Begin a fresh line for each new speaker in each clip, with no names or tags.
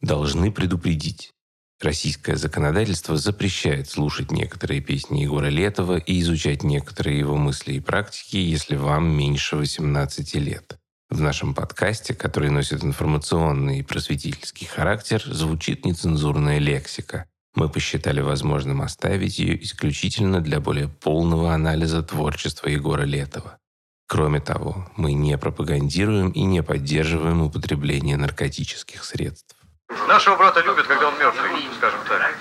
Должны предупредить. Российское законодательство запрещает слушать некоторые песни Егора Летова и изучать некоторые его мысли и практики, если вам меньше 18 лет. В нашем подкасте, который носит информационный и просветительский характер, звучит нецензурная лексика. Мы посчитали возможным оставить ее исключительно для более полного анализа творчества Егора Летова. Кроме того, мы не пропагандируем и не поддерживаем употребление наркотических средств.
Нашего брата любят, когда он мертвый, скажем так.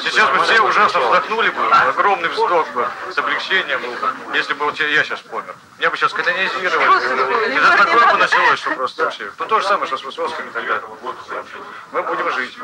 Сейчас бы все ужасно вздохнули бы, огромный вздох бы, с облегчением был бы, если бы вот я сейчас помер. Меня бы сейчас канонизировали. Это такое бы началось, что просто вообще. Ну то же самое, что с Высоцким далее. Мы будем жить.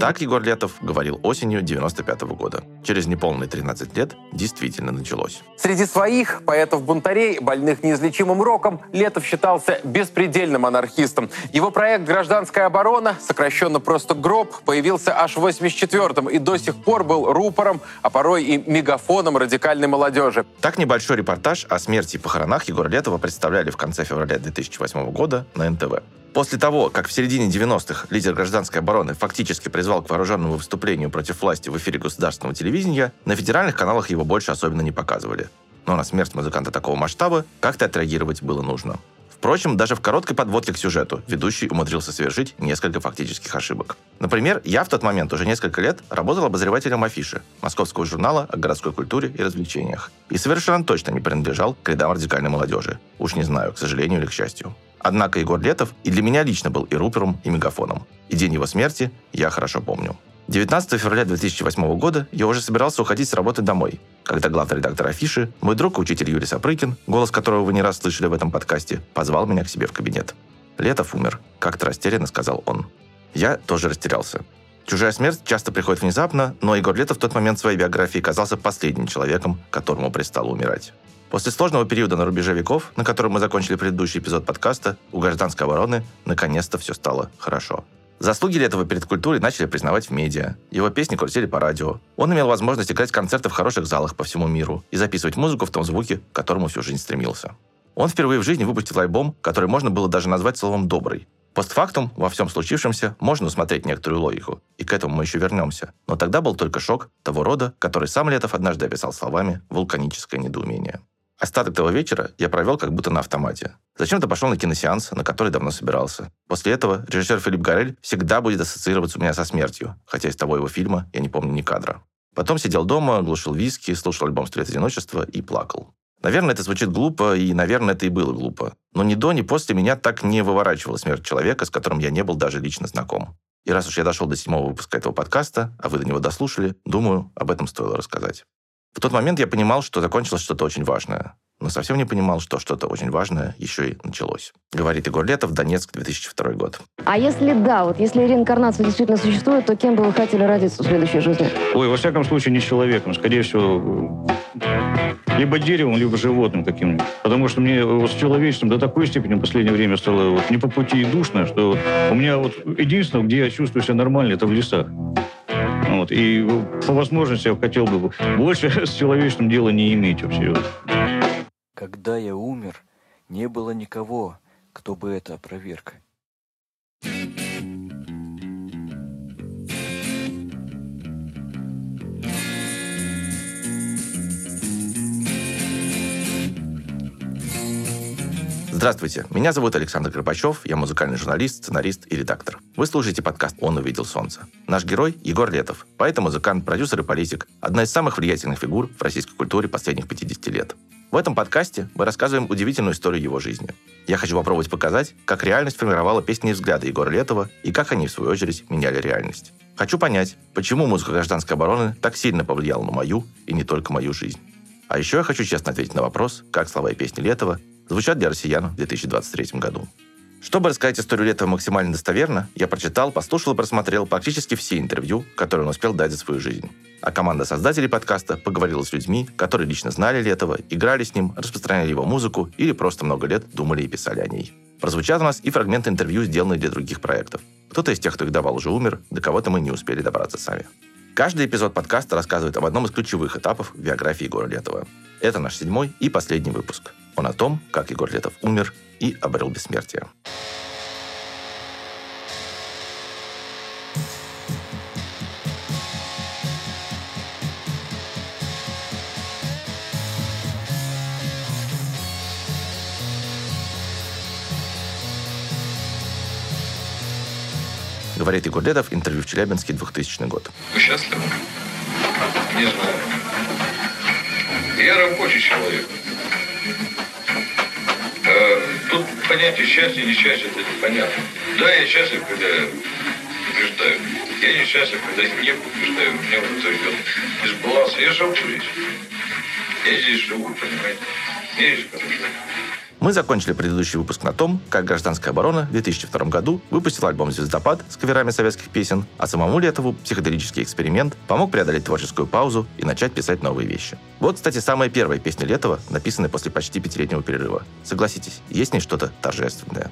Так Егор Летов говорил осенью 95 -го года. Через неполные 13 лет действительно началось.
Среди своих поэтов-бунтарей, больных неизлечимым роком, Летов считался беспредельным анархистом. Его проект «Гражданская оборона», сокращенно просто «ГРОБ», появился аж в 84-м и до сих пор был рупором, а порой и мегафоном радикальной молодежи.
Так небольшой репортаж о смерти и похоронах Егора Летова представляли в конце февраля 2008 года на НТВ. После того, как в середине 90-х лидер гражданской обороны фактически призвал к вооруженному выступлению против власти в эфире государственного телевидения, на федеральных каналах его больше особенно не показывали. Но на смерть музыканта такого масштаба как-то отреагировать было нужно. Впрочем, даже в короткой подводке к сюжету ведущий умудрился совершить несколько фактических ошибок. Например, я в тот момент уже несколько лет работал обозревателем афиши московского журнала о городской культуре и развлечениях. И совершенно точно не принадлежал к рядам радикальной молодежи. Уж не знаю, к сожалению или к счастью. Однако Егор Летов и для меня лично был и рупером, и мегафоном. И день его смерти я хорошо помню. 19 февраля 2008 года я уже собирался уходить с работы домой, когда главный редактор афиши, мой друг и учитель Юрий Сапрыкин, голос которого вы не раз слышали в этом подкасте, позвал меня к себе в кабинет. «Летов умер», — как-то растерянно сказал он. Я тоже растерялся. Чужая смерть часто приходит внезапно, но Егор Летов в тот момент своей биографии казался последним человеком, которому пристало умирать. После сложного периода на рубеже веков, на котором мы закончили предыдущий эпизод подкаста, у гражданской обороны наконец-то все стало хорошо. Заслуги Летова перед культурой начали признавать в медиа. Его песни крутили по радио. Он имел возможность играть концерты в хороших залах по всему миру и записывать музыку в том звуке, к которому всю жизнь стремился. Он впервые в жизни выпустил альбом, который можно было даже назвать словом «добрый». Постфактум во всем случившемся можно усмотреть некоторую логику, и к этому мы еще вернемся. Но тогда был только шок того рода, который сам Летов однажды описал словами «вулканическое недоумение». Остаток того вечера я провел как будто на автомате. Зачем-то пошел на киносеанс, на который давно собирался. После этого режиссер Филипп Гарель всегда будет ассоциироваться у меня со смертью, хотя из того его фильма я не помню ни кадра. Потом сидел дома, глушил виски, слушал альбом «Стрелец одиночества» и плакал. Наверное, это звучит глупо, и, наверное, это и было глупо. Но ни до, ни после меня так не выворачивала смерть человека, с которым я не был даже лично знаком. И раз уж я дошел до седьмого выпуска этого подкаста, а вы до него дослушали, думаю, об этом стоило рассказать. В тот момент я понимал, что закончилось что-то очень важное. Но совсем не понимал, что что-то очень важное еще и началось. Говорит Егор Летов, Донецк, 2002 год.
А если да, вот если реинкарнация действительно существует, то кем бы вы хотели родиться в следующей жизни?
Ой, во всяком случае, не человеком. Скорее всего, либо деревом, либо животным каким-нибудь. Потому что мне вот с человечеством до такой степени в последнее время стало вот не по пути и душно, что у меня вот единственное, где я чувствую себя нормально, это в лесах. Вот. И по возможности я хотел бы больше с человечеством дела не иметь вообще.
Когда я умер, не было никого, кто бы это опроверг.
Здравствуйте, меня зовут Александр Горбачев, я музыкальный журналист, сценарист и редактор. Вы слушаете подкаст «Он увидел солнце». Наш герой – Егор Летов, поэт музыкант, продюсер и политик, одна из самых влиятельных фигур в российской культуре последних 50 лет. В этом подкасте мы рассказываем удивительную историю его жизни. Я хочу попробовать показать, как реальность формировала песни и взгляды Егора Летова и как они, в свою очередь, меняли реальность. Хочу понять, почему музыка гражданской обороны так сильно повлияла на мою и не только мою жизнь. А еще я хочу честно ответить на вопрос, как слова и песни Летова звучат для россиян в 2023 году. Чтобы рассказать историю Летова максимально достоверно, я прочитал, послушал и просмотрел практически все интервью, которые он успел дать за свою жизнь. А команда создателей подкаста поговорила с людьми, которые лично знали Летова, играли с ним, распространяли его музыку или просто много лет думали и писали о ней. Прозвучат у нас и фрагменты интервью, сделанные для других проектов. Кто-то из тех, кто их давал, уже умер, до кого-то мы не успели добраться сами. Каждый эпизод подкаста рассказывает об одном из ключевых этапов биографии Егора Летова. Это наш седьмой и последний выпуск. Он о том, как Егор Летов умер и обрел бессмертие. Говорит Егор Летов, интервью в Челябинске, 2000 год.
Вы счастливы? Не знаю. Я рабочий человек. А, тут понятие счастья и несчастья это непонятно. Да, я счастлив, когда побеждаю. Я несчастлив, когда не побеждаю. У меня вот идет дисбаланс. Я живу здесь. Я здесь живу, понимаете? Мне здесь хорошо.
Мы закончили предыдущий выпуск на том, как гражданская оборона в 2002 году выпустила альбом «Звездопад» с каверами советских песен, а самому Летову психоделический эксперимент помог преодолеть творческую паузу и начать писать новые вещи. Вот, кстати, самая первая песня Летова, написанная после почти пятилетнего перерыва. Согласитесь, есть в что-то торжественное.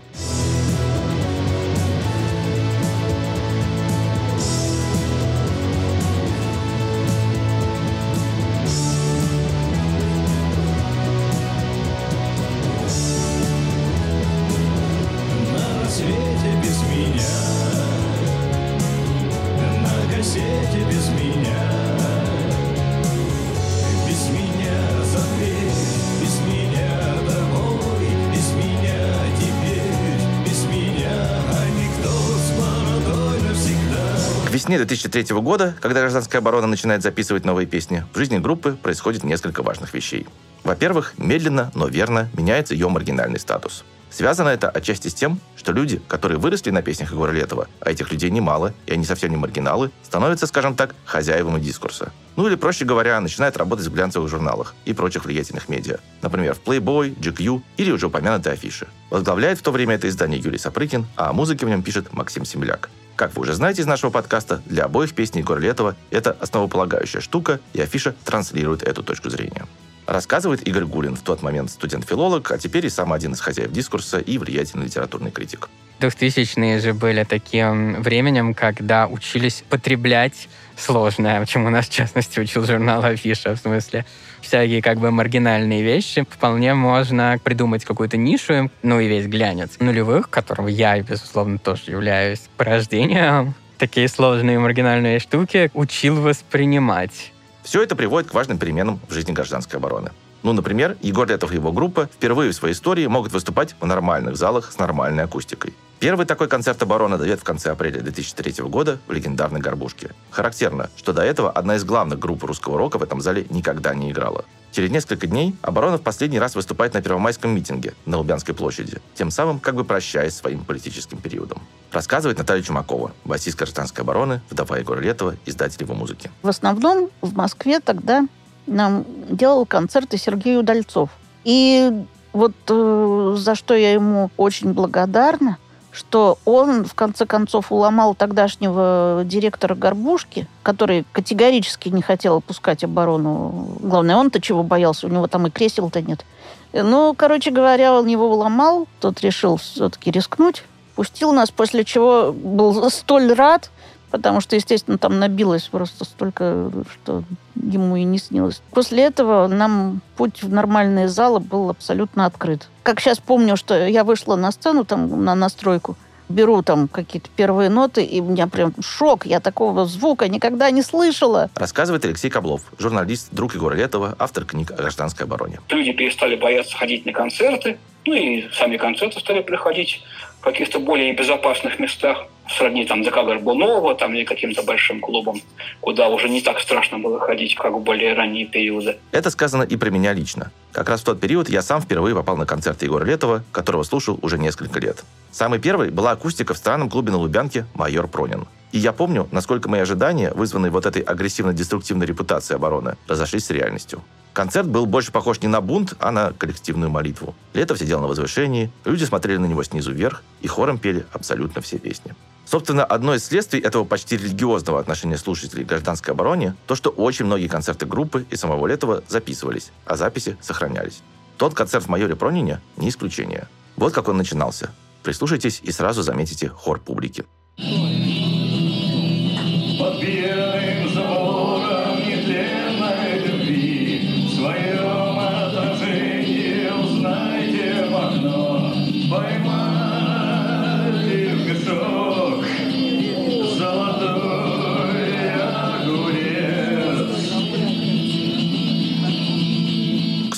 2003 года, когда гражданская оборона начинает записывать новые песни, в жизни группы происходит несколько важных вещей. Во-первых, медленно, но верно меняется ее маргинальный статус. Связано это отчасти с тем, что люди, которые выросли на песнях Егора Летова, а этих людей немало, и они совсем не маргиналы, становятся, скажем так, хозяевами дискурса. Ну или, проще говоря, начинают работать в глянцевых журналах и прочих влиятельных медиа. Например, в Playboy, GQ или уже упомянутой афиши. Возглавляет в то время это издание Юрий Сапрыкин, а о музыке в нем пишет Максим Семляк. Как вы уже знаете из нашего подкаста, для обоих песней Егора Летова это основополагающая штука, и афиша транслирует эту точку зрения. Рассказывает Игорь Гулин, в тот момент студент-филолог, а теперь и сам один из хозяев дискурса и влиятельный литературный критик.
2000-е же были таким временем, когда учились потреблять сложное, чему нас, в частности, учил журнал Афиша, в смысле всякие как бы маргинальные вещи. Вполне можно придумать какую-то нишу, ну и весь глянец нулевых, которого я, безусловно, тоже являюсь порождением, такие сложные маргинальные штуки учил воспринимать.
Все это приводит к важным переменам в жизни гражданской обороны. Ну, например, Егор Летов и его группа впервые в своей истории могут выступать в нормальных залах с нормальной акустикой. Первый такой концерт обороны дает в конце апреля 2003 года в легендарной «Горбушке». Характерно, что до этого одна из главных групп русского рока в этом зале никогда не играла. Через несколько дней оборона в последний раз выступает на первомайском митинге на Лубянской площади, тем самым как бы прощаясь своим политическим периодом. Рассказывает Наталья Чумакова, басист гражданской обороны, вдова Егора Летова, издатель его музыки.
В основном в Москве тогда нам делал концерты Сергей Удальцов. И вот э, за что я ему очень благодарна, что он, в конце концов, уломал тогдашнего директора Горбушки, который категорически не хотел опускать оборону. Главное, он-то чего боялся, у него там и кресел-то нет. Ну, короче говоря, он его уломал, тот решил все-таки рискнуть, пустил нас, после чего был столь рад, потому что, естественно, там набилось просто столько, что ему и не снилось. После этого нам путь в нормальные залы был абсолютно открыт. Как сейчас помню, что я вышла на сцену, там, на настройку, беру там какие-то первые ноты, и у меня прям шок. Я такого звука никогда не слышала.
Рассказывает Алексей Коблов, журналист, друг Егора Летова, автор книг о гражданской обороне.
Люди перестали бояться ходить на концерты, ну и сами концерты стали приходить каких-то более безопасных местах, сродни там ДК Горбунова там, или каким-то большим клубом, куда уже не так страшно было ходить, как в более ранние периоды.
Это сказано и про меня лично. Как раз в тот период я сам впервые попал на концерт Егора Летова, которого слушал уже несколько лет. Самый первый была акустика в странном клубе на Лубянке «Майор Пронин». И я помню, насколько мои ожидания, вызванные вот этой агрессивно-деструктивной репутацией обороны, разошлись с реальностью. Концерт был больше похож не на бунт, а на коллективную молитву. Летов сидел на возвышении, люди смотрели на него снизу вверх и хором пели абсолютно все песни. Собственно, одно из следствий этого почти религиозного отношения слушателей к гражданской обороне то, что очень многие концерты группы и самого Летова записывались, а записи сохранялись. Тот концерт в «Майоре Пронине» не исключение. Вот как он начинался. Прислушайтесь и сразу заметите хор публики.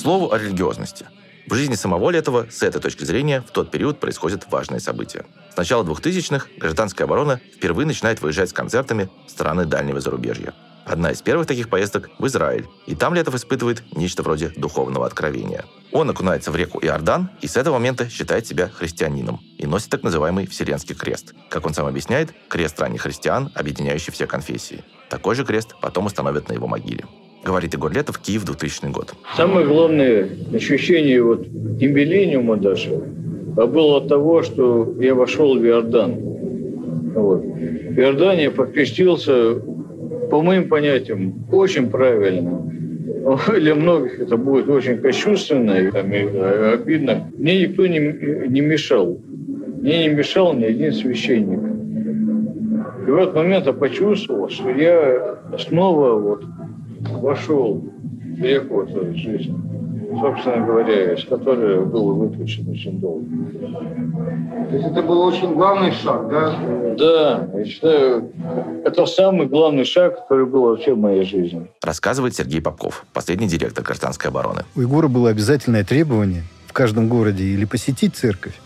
Слову о религиозности. В жизни самого Летова с этой точки зрения в тот период происходят важные события. С начала 2000-х гражданская оборона впервые начинает выезжать с концертами в страны дальнего зарубежья. Одна из первых таких поездок в Израиль, и там Летов испытывает нечто вроде духовного откровения. Он окунается в реку Иордан и с этого момента считает себя христианином и носит так называемый Вселенский крест. Как он сам объясняет, крест ранних христиан, объединяющий все конфессии. Такой же крест потом установят на его могиле. Говорит Егор Летов, Киев, 2000 год.
Самое главное ощущение вот юбилениума даже а было того, что я вошел в Иордан. Вот. В Иордане я покрестился, по моим понятиям, очень правильно. Для многих это будет очень кощунственно и обидно. Мне никто не, не мешал. Мне не мешал ни один священник. И в этот момент я почувствовал, что я снова вот вошел в реку этой жизни, собственно говоря, из которой был выключен очень долго.
То есть это был очень главный шаг, да?
Да, я считаю, это самый главный шаг, который был вообще в моей жизни.
Рассказывает Сергей Попков, последний директор гражданской обороны.
У Егора было обязательное требование в каждом городе или посетить церковь.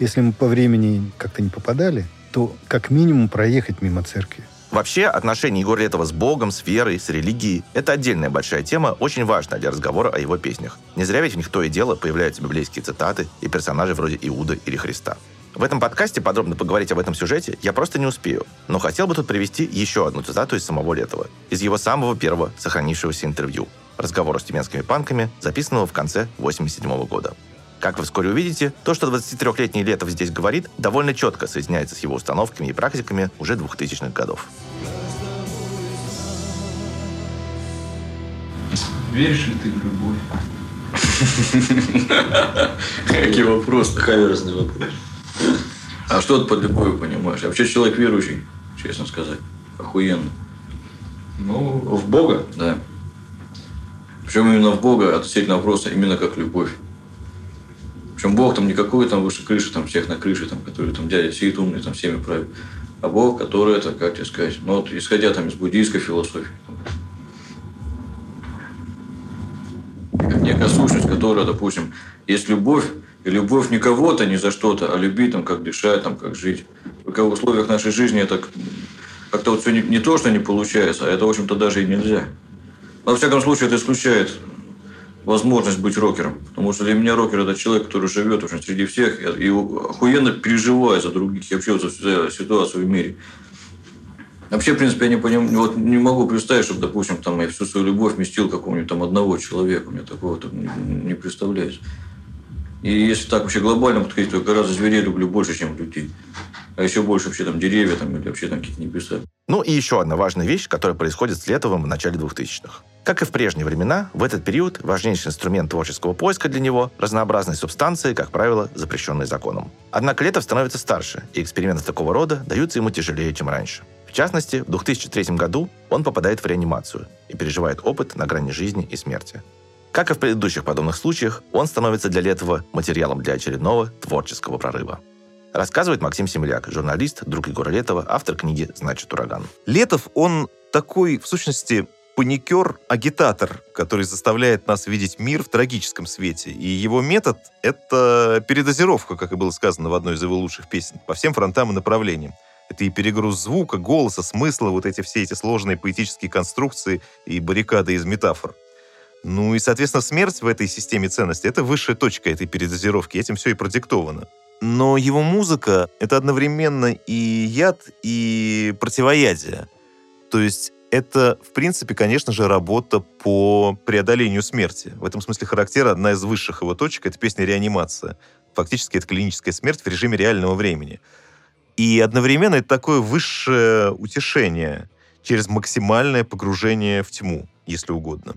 Если мы по времени как-то не попадали, то как минимум проехать мимо церкви.
Вообще, отношения Егора Летова с Богом, с верой, с религией – это отдельная большая тема, очень важная для разговора о его песнях. Не зря ведь в них то и дело появляются библейские цитаты и персонажи вроде Иуда или Христа. В этом подкасте подробно поговорить об этом сюжете я просто не успею, но хотел бы тут привести еще одну цитату из самого Летова, из его самого первого сохранившегося интервью – разговора с тюменскими панками, записанного в конце 1987 года. Как вы вскоре увидите, то, что 23-летний Летов здесь говорит, довольно четко соединяется с его установками и практиками уже 2000-х годов.
Веришь ли ты в любовь? Какие вопросы?
Каверзный вопрос.
А что ты под любовью понимаешь? Я вообще человек верующий, честно сказать. Охуенно.
Ну, в Бога?
Да. Причем именно в Бога относительно вопроса именно как любовь. Причем Бог там не какой там выше крыши, там всех на крыше, там, который там дядя сидит умный, там всеми правит. А Бог, который это, как тебе сказать, ну вот исходя там из буддийской философии. Как некая сущность, которая, допустим, есть любовь, и любовь не кого-то, не за что-то, а любить, там, как дышать, там, как жить. Только в условиях нашей жизни это как-то вот все не, не то, что не получается, а это, в общем-то, даже и нельзя. Но, во всяком случае, это исключает возможность быть рокером. Потому что для меня рокер – это человек, который живет общем, среди всех и охуенно переживает за других и вообще за ситуацию в мире. Вообще, в принципе, я не, поним... вот не могу представить, чтобы, допустим, там, я всю свою любовь вместил какого-нибудь там одного человека. У меня такого там не представляется. И если так вообще глобально подходить, то я гораздо зверей люблю больше, чем людей. А еще больше вообще там деревья там, или вообще там какие-то небеса.
Ну и еще одна важная вещь, которая происходит с Летовым в начале 2000-х. Как и в прежние времена, в этот период важнейший инструмент творческого поиска для него – разнообразные субстанции, как правило, запрещенные законом. Однако Летов становится старше, и эксперименты такого рода даются ему тяжелее, чем раньше. В частности, в 2003 году он попадает в реанимацию и переживает опыт на грани жизни и смерти. Как и в предыдущих подобных случаях, он становится для Летова материалом для очередного творческого прорыва. Рассказывает Максим Семеляк, журналист, друг Егора Летова, автор книги «Значит, ураган».
Летов, он такой, в сущности, паникер, агитатор, который заставляет нас видеть мир в трагическом свете. И его метод — это передозировка, как и было сказано в одной из его лучших песен, по всем фронтам и направлениям. Это и перегруз звука, голоса, смысла, вот эти все эти сложные поэтические конструкции и баррикады из метафор. Ну и, соответственно, смерть в этой системе ценностей — это высшая точка этой передозировки. Этим все и продиктовано но его музыка — это одновременно и яд, и противоядие. То есть это, в принципе, конечно же, работа по преодолению смерти. В этом смысле характера одна из высших его точек — это песня «Реанимация». Фактически это клиническая смерть в режиме реального времени. И одновременно это такое высшее утешение через максимальное погружение в тьму, если угодно.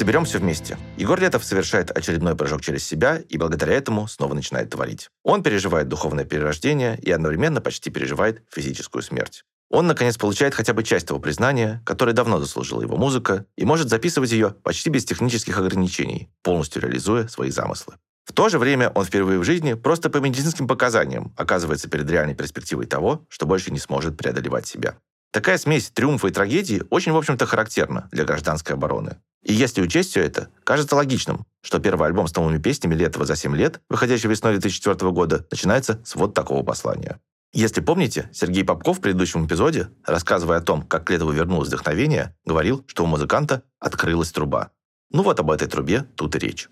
Итак, соберем все вместе. Егор Летов совершает очередной прыжок через себя и благодаря этому снова начинает творить. Он переживает духовное перерождение и одновременно почти переживает физическую смерть. Он, наконец, получает хотя бы часть того признания, которое давно заслужила его музыка, и может записывать ее почти без технических ограничений, полностью реализуя свои замыслы. В то же время он впервые в жизни просто по медицинским показаниям оказывается перед реальной перспективой того, что больше не сможет преодолевать себя. Такая смесь триумфа и трагедии очень, в общем-то, характерна для гражданской обороны. И если учесть все это, кажется логичным, что первый альбом с новыми песнями Летова за 7 лет, выходящий весной 2004 года, начинается с вот такого послания. Если помните, Сергей Попков в предыдущем эпизоде, рассказывая о том, как к Летову вернулось вдохновение, говорил, что у музыканта открылась труба. Ну вот об этой трубе тут и речь.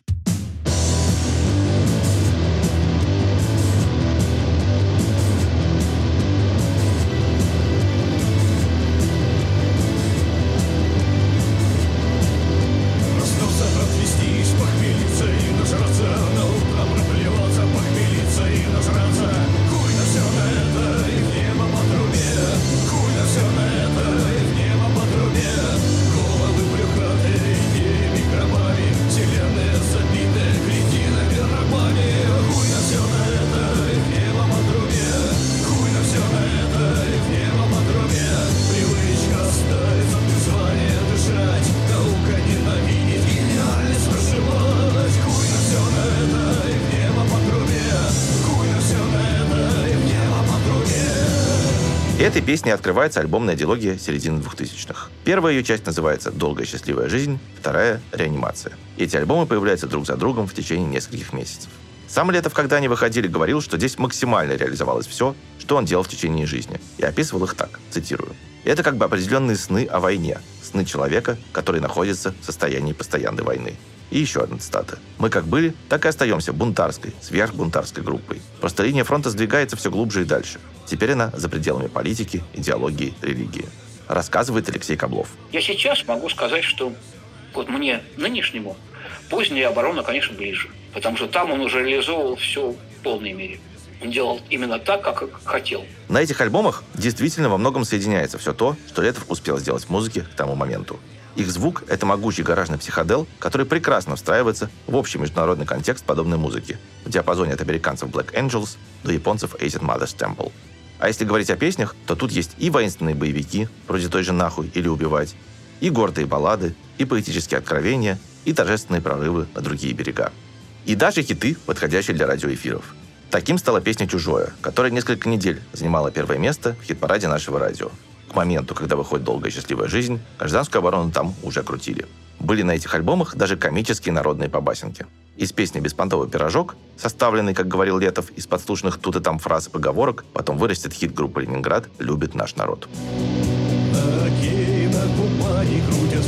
Песней открывается альбомная диалогия середины 2000-х. Первая ее часть называется «Долгая счастливая жизнь», вторая – «Реанимация». Эти альбомы появляются друг за другом в течение нескольких месяцев. Сам Летов, когда они выходили, говорил, что здесь максимально реализовалось все, что он делал в течение жизни, и описывал их так, цитирую. «Это как бы определенные сны о войне, сны человека, который находится в состоянии постоянной войны. И еще одна цитата. «Мы как были, так и остаемся бунтарской, сверхбунтарской группой. Просто линия фронта сдвигается все глубже и дальше. Теперь она за пределами политики, идеологии, религии», рассказывает Алексей Каблов.
Я сейчас могу сказать, что вот мне нынешнему поздняя оборона, конечно, ближе. Потому что там он уже реализовывал все в полной мере. Он делал именно так, как хотел.
На этих альбомах действительно во многом соединяется все то, что Летов успел сделать в музыке к тому моменту. Их звук — это могучий гаражный психодел, который прекрасно встраивается в общий международный контекст подобной музыки, в диапазоне от американцев Black Angels до японцев Asian Mother's Temple. А если говорить о песнях, то тут есть и воинственные боевики, вроде той же «Нахуй» или «Убивать», и гордые баллады, и поэтические откровения, и торжественные прорывы на другие берега. И даже хиты, подходящие для радиоэфиров. Таким стала песня «Чужое», которая несколько недель занимала первое место в хит-параде нашего радио. К моменту, когда выходит «Долгая счастливая жизнь», гражданскую оборону там уже крутили. Были на этих альбомах даже комические народные побасенки. Из песни «Беспонтовый пирожок», составленный, как говорил Летов, из подслушанных тут и там фраз и поговорок, потом вырастет хит группы «Ленинград» «Любит наш народ».
Крутят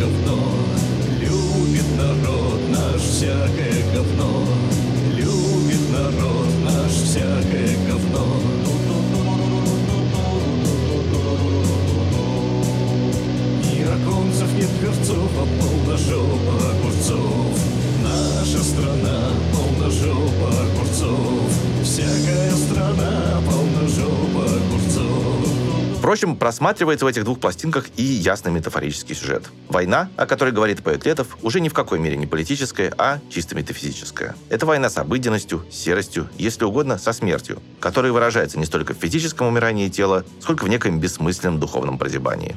говно Любит народ наш всякое тверцов, а полножопа огурцов Наша страна полножопа огурцов Всякая страна полножопа огурцов
Впрочем, просматривается в этих двух пластинках и ясный метафорический сюжет. Война, о которой говорит поэт Летов, уже ни в какой мере не политическая, а чисто метафизическая. Это война с обыденностью, серостью, если угодно, со смертью, которая выражается не столько в физическом умирании тела, сколько в некоем бессмысленном духовном прозябании.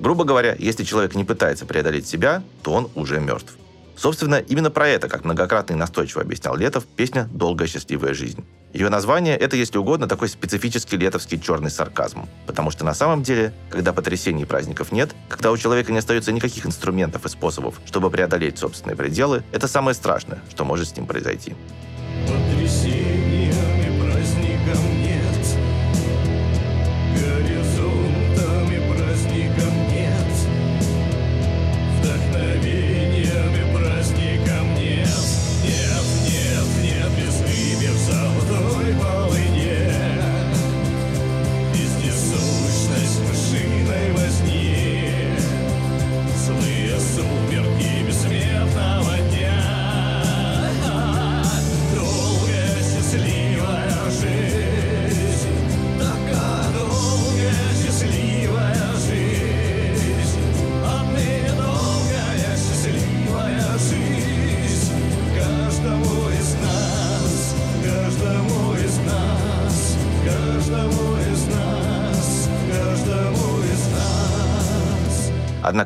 Грубо говоря, если человек не пытается преодолеть себя, то он уже мертв. Собственно, именно про это, как многократно и настойчиво объяснял Летов, песня «Долгая счастливая жизнь». Ее название – это, если угодно, такой специфический летовский черный сарказм. Потому что на самом деле, когда потрясений и праздников нет, когда у человека не остается никаких инструментов и способов, чтобы преодолеть собственные пределы, это самое страшное, что может с ним произойти.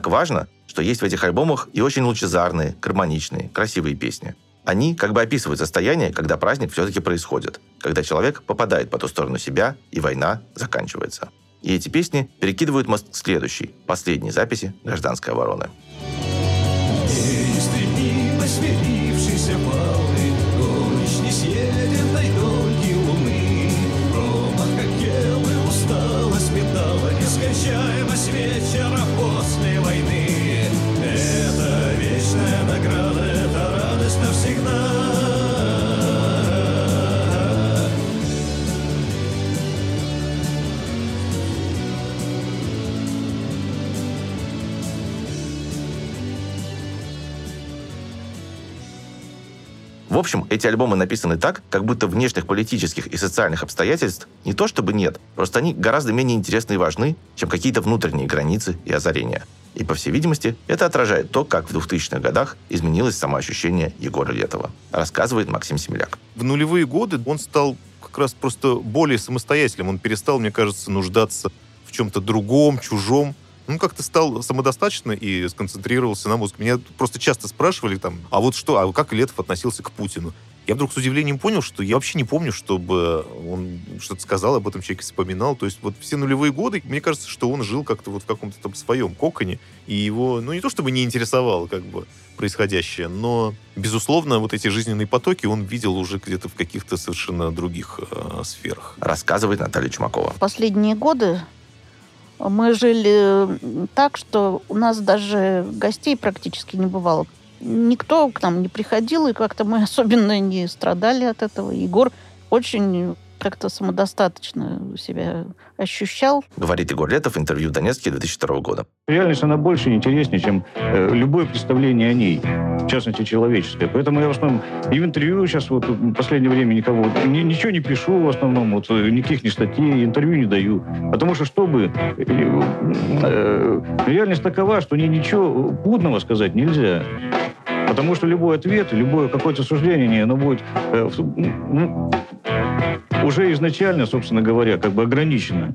Однако важно, что есть в этих альбомах и очень лучезарные, гармоничные, красивые песни. Они как бы описывают состояние, когда праздник все-таки происходит, когда человек попадает по ту сторону себя, и война заканчивается. И эти песни перекидывают мост к следующей, последней записи «Гражданской обороны». В общем, эти альбомы написаны так, как будто внешних политических и социальных обстоятельств не то чтобы нет, просто они гораздо менее интересны и важны, чем какие-то внутренние границы и озарения. И, по всей видимости, это отражает то, как в 2000-х годах изменилось самоощущение Егора Летова, рассказывает Максим Семеляк.
В нулевые годы он стал как раз просто более самостоятельным. Он перестал, мне кажется, нуждаться в чем-то другом, чужом. Он как-то стал самодостаточно и сконцентрировался на музыке. Меня просто часто спрашивали там, а вот что, а как Летов относился к Путину? Я вдруг с удивлением понял, что я вообще не помню, чтобы он что-то сказал об этом человеке, вспоминал. То есть вот все нулевые годы, мне кажется, что он жил как-то вот в каком-то там своем коконе, и его, ну не то чтобы не интересовало как бы происходящее, но, безусловно, вот эти жизненные потоки он видел уже где-то в каких-то совершенно других э, сферах.
Рассказывает Наталья Чумакова.
Последние годы мы жили так, что у нас даже гостей практически не бывало. Никто к нам не приходил, и как-то мы особенно не страдали от этого. Егор очень как-то самодостаточно себя ощущал.
Говорит Егор Летов, интервью Донецке 2002 года.
Реальность, она больше интереснее, чем э, любое представление о ней, в частности, человеческое. Поэтому я в основном и в интервью сейчас вот в последнее время никого, ни- ничего не пишу в основном, вот, э, никаких ни статей, интервью не даю. Потому что, чтобы... э, э, реальность такова, что ни, ничего путного сказать нельзя. Потому что любой ответ, любое какое-то суждение, оно будет э, в- ну, уже изначально, собственно говоря, как бы ограничено.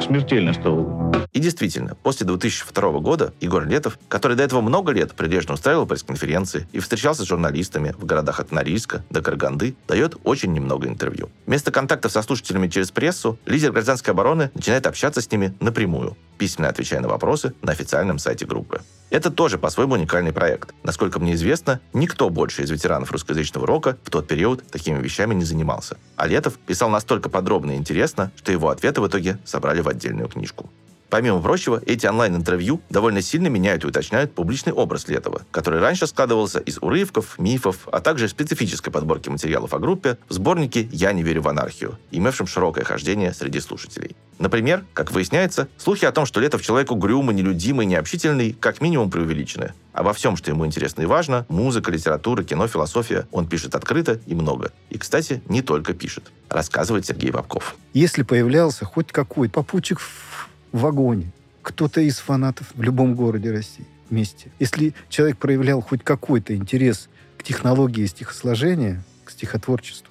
Смертельно стало.
И действительно, после 2002 года Егор Летов, который до этого много лет прилежно устраивал пресс-конференции и встречался с журналистами в городах от Норильска до Караганды, дает очень немного интервью. Вместо контактов со слушателями через прессу, лидер гражданской обороны начинает общаться с ними напрямую, письменно отвечая на вопросы на официальном сайте группы. Это тоже по-своему уникальный проект. Насколько мне известно, никто больше из ветеранов русскоязычного рока в тот период такими вещами не занимался. А Летов писал настолько подробно и интересно, что его ответы в итоге собрали в отдельную книжку. Помимо прочего, эти онлайн-интервью довольно сильно меняют и уточняют публичный образ Летова, который раньше складывался из урывков, мифов, а также специфической подборки материалов о группе в сборнике «Я не верю в анархию», имевшем широкое хождение среди слушателей. Например, как выясняется, слухи о том, что Летов человек угрюмый, нелюдимый, необщительный, как минимум преувеличены. Обо всем, что ему интересно и важно, музыка, литература, кино, философия, он пишет открыто и много. И, кстати, не только пишет, рассказывает Сергей Бабков.
Если появлялся хоть какой попутчик в в вагоне, кто-то из фанатов в любом городе России вместе, если человек проявлял хоть какой-то интерес к технологии стихосложения, к стихотворчеству,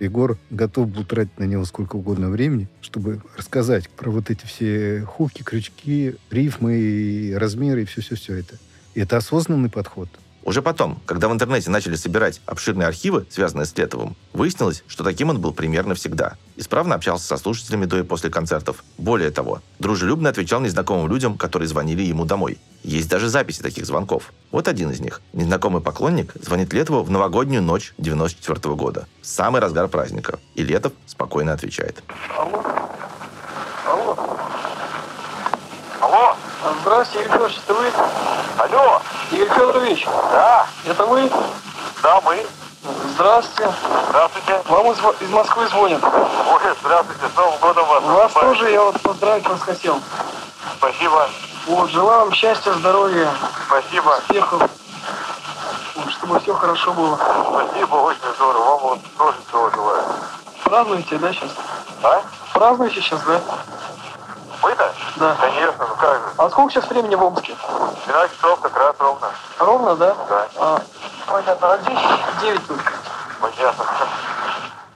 Егор готов был тратить на него сколько угодно времени, чтобы рассказать про вот эти все хуки, крючки, рифмы, размеры и все-все-все это. И это осознанный подход.
Уже потом, когда в интернете начали собирать обширные архивы, связанные с Летовым, выяснилось, что таким он был примерно всегда. Исправно общался со слушателями до и после концертов. Более того, дружелюбно отвечал незнакомым людям, которые звонили ему домой. Есть даже записи таких звонков. Вот один из них. Незнакомый поклонник звонит Летову в новогоднюю ночь 94 года, в самый разгар праздника. И Летов спокойно отвечает.
Алло. Алло. Алло. Здравствуйте, Игорь вы? Алло. Игорь Федорович. Да. Это вы? Да, мы. Здравствуйте. Здравствуйте. Вам из, из Москвы звонят. Ой, здравствуйте, с Новым годом вас. Вас тоже я вот поздравить вас хотел. Спасибо. Вот, желаю вам счастья, здоровья. Спасибо. Успехов. Чтобы все хорошо было. Спасибо, очень здорово. Вам вот тоже всего желаю. Празднуете, да, сейчас? А? Празднуете сейчас, да? Вы-то? Да. Конечно, ну как же. А сколько сейчас времени в Омске? 12 часов как раз ровно. Ровно, да? Да. А, понятно. А здесь 9 только. Понятно.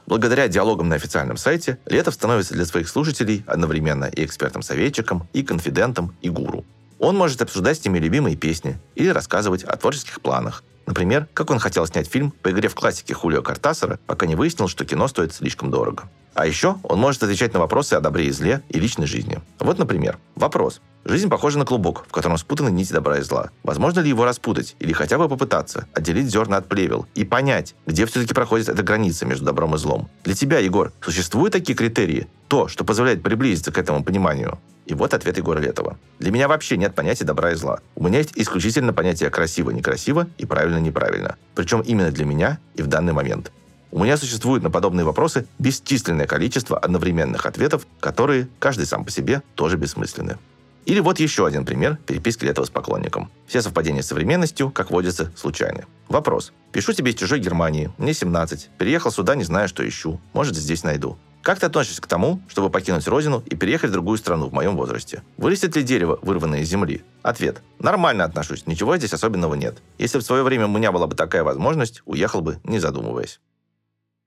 Благодаря диалогам на официальном сайте Летов становится для своих слушателей одновременно и экспертом-советчиком, и конфидентом, и гуру. Он может обсуждать с ними любимые песни или рассказывать о творческих планах. Например, как он хотел снять фильм по игре в классике Хулио Картасара, пока не выяснил, что кино стоит слишком дорого. А еще он может отвечать на вопросы о добре и зле и личной жизни. Вот, например, вопрос. Жизнь похожа на клубок, в котором спутаны нити добра и зла. Возможно ли его распутать или хотя бы попытаться отделить зерна от плевел и понять, где все-таки проходит эта граница между добром и злом? Для тебя, Егор, существуют такие критерии? То, что позволяет приблизиться к этому пониманию? И вот ответ Егора Летова. Для меня вообще нет понятия добра и зла. У меня есть исключительно понятие красиво-некрасиво и правильно-неправильно. Причем именно для меня и в данный момент. У меня существует на подобные вопросы бесчисленное количество одновременных ответов, которые, каждый сам по себе, тоже бессмысленны. Или вот еще один пример переписки Летова с поклонником. Все совпадения с современностью, как водится, случайны. Вопрос. Пишу тебе из чужой Германии, мне 17, переехал сюда, не знаю, что ищу. Может, здесь найду. Как ты относишься к тому, чтобы покинуть родину и переехать в другую страну в моем возрасте? Вырастет ли дерево, вырванное из земли? Ответ. Нормально отношусь, ничего здесь особенного нет. Если в свое время у меня была бы такая возможность, уехал бы, не задумываясь.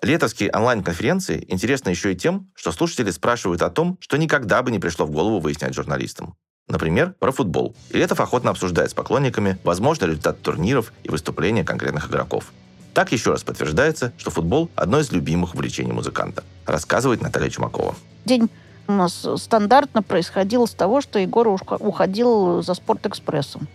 Летовские онлайн-конференции интересны еще и тем, что слушатели спрашивают о том, что никогда бы не пришло в голову выяснять журналистам. Например, про футбол. И Летов охотно обсуждает с поклонниками возможный результат турниров и выступления конкретных игроков. Так еще раз подтверждается, что футбол – одно из любимых увлечений музыканта, рассказывает Наталья Чумакова.
День у нас стандартно происходил с того, что Егор уходил за Спортэкспрессом.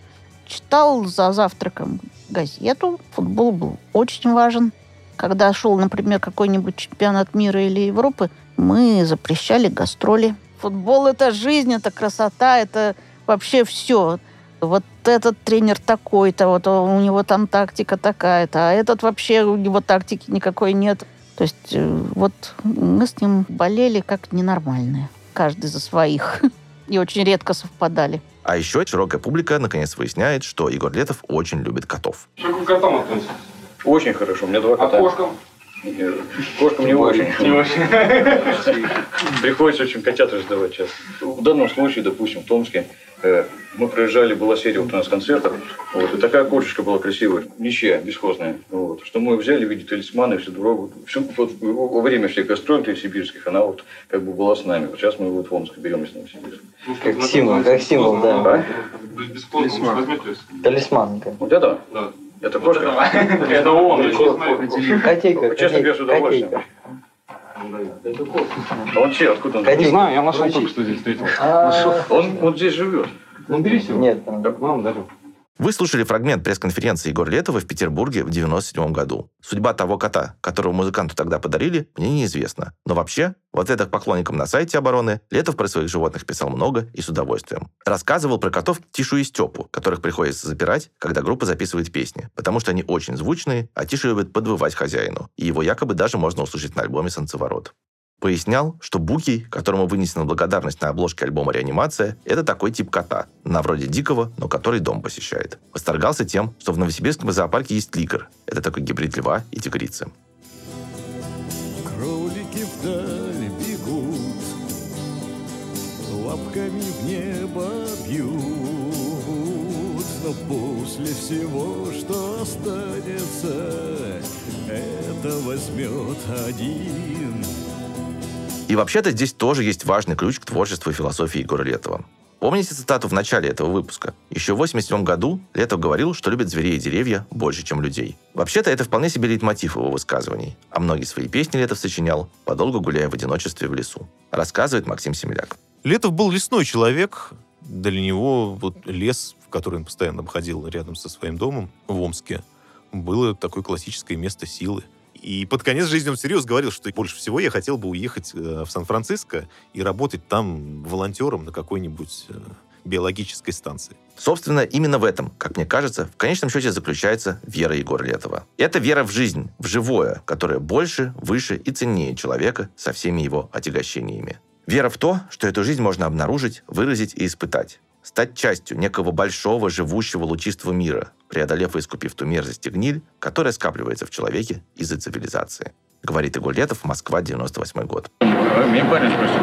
Читал за завтраком газету. Футбол был очень важен. Когда шел, например, какой-нибудь чемпионат мира или Европы, мы запрещали гастроли. Футбол – это жизнь, это красота, это вообще все. Вот этот тренер такой-то, вот у него там тактика такая-то, а этот вообще у него тактики никакой нет. То есть э, вот мы с ним болели как ненормальные. Каждый за своих. И очень редко совпадали.
А еще широкая публика наконец выясняет, что Егор Летов очень любит котов.
Что к котам относится?
Очень хорошо. У меня два
А
кота.
кошкам?
Нет, Кошкам не очень.
Не очень.
Приходится очень котят раздавать часто. В данном случае, допустим, в Томске э, мы проезжали, была серия вот у нас концертов, вот, и такая кошечка была красивая, ничья, бесхозная. Вот, что мы взяли в виде талисмана всю дорогу. Всю, вот, во время всех гастролей сибирских, она вот как бы была с нами. Вот сейчас мы вот в Омск берем из Новосибирска.
Как символ, как символ, да.
А?
Талисман.
Талисман.
Вот это?
Да.
Это кошка?
Это он.
Котейка,
Честно говоря, с удовольствием.
котейка.
А он чей? Откуда он?
Котейка.
Не знаю, я нашел только что здесь встретил.
А,
Он вот здесь живет.
Ну, бери его.
Нет, там.
Мам, дарю.
Вы слушали фрагмент пресс-конференции Егора Летова в Петербурге в 1997 году. Судьба того кота, которого музыканту тогда подарили, мне неизвестна. Но вообще, в ответах поклонникам на сайте обороны Летов про своих животных писал много и с удовольствием. Рассказывал про котов Тишу и Степу, которых приходится запирать, когда группа записывает песни, потому что они очень звучные, а Тиша любит подвывать хозяину, и его якобы даже можно услышать на альбоме «Солнцеворот». Пояснял, что Буки, которому вынесена благодарность на обложке альбома «Реанимация», это такой тип кота, на вроде дикого, но который дом посещает. Восторгался тем, что в Новосибирском зоопарке есть ликер. Это такой гибрид льва и тигрицы.
Кролики вдаль бегут, лапками в небо бьют, но после всего, что останется, это возьмет один.
И вообще-то здесь тоже есть важный ключ к творчеству и философии Егора Летова. Помните цитату в начале этого выпуска? Еще в 87 году Летов говорил, что любит зверей и деревья больше, чем людей. Вообще-то это вполне себе лейтмотив его высказываний, а многие свои песни Летов сочинял, подолгу гуляя в одиночестве в лесу. Рассказывает Максим Семеляк.
Летов был лесной человек. Для него вот лес, в который он постоянно обходил рядом со своим домом в Омске, было такое классическое место силы. И под конец жизни он всерьез говорил, что больше всего я хотел бы уехать э, в Сан-Франциско и работать там волонтером на какой-нибудь э, биологической станции.
Собственно, именно в этом, как мне кажется, в конечном счете заключается вера Егора Летова. Это вера в жизнь, в живое, которое больше, выше и ценнее человека со всеми его отягощениями. Вера в то, что эту жизнь можно обнаружить, выразить и испытать. Стать частью некого большого, живущего, лучистого мира, преодолев и искупив ту мерзость и гниль, которая скапливается в человеке из-за цивилизации. Говорит Егор Летов, Москва, 98 год.
А Меня парень спросил,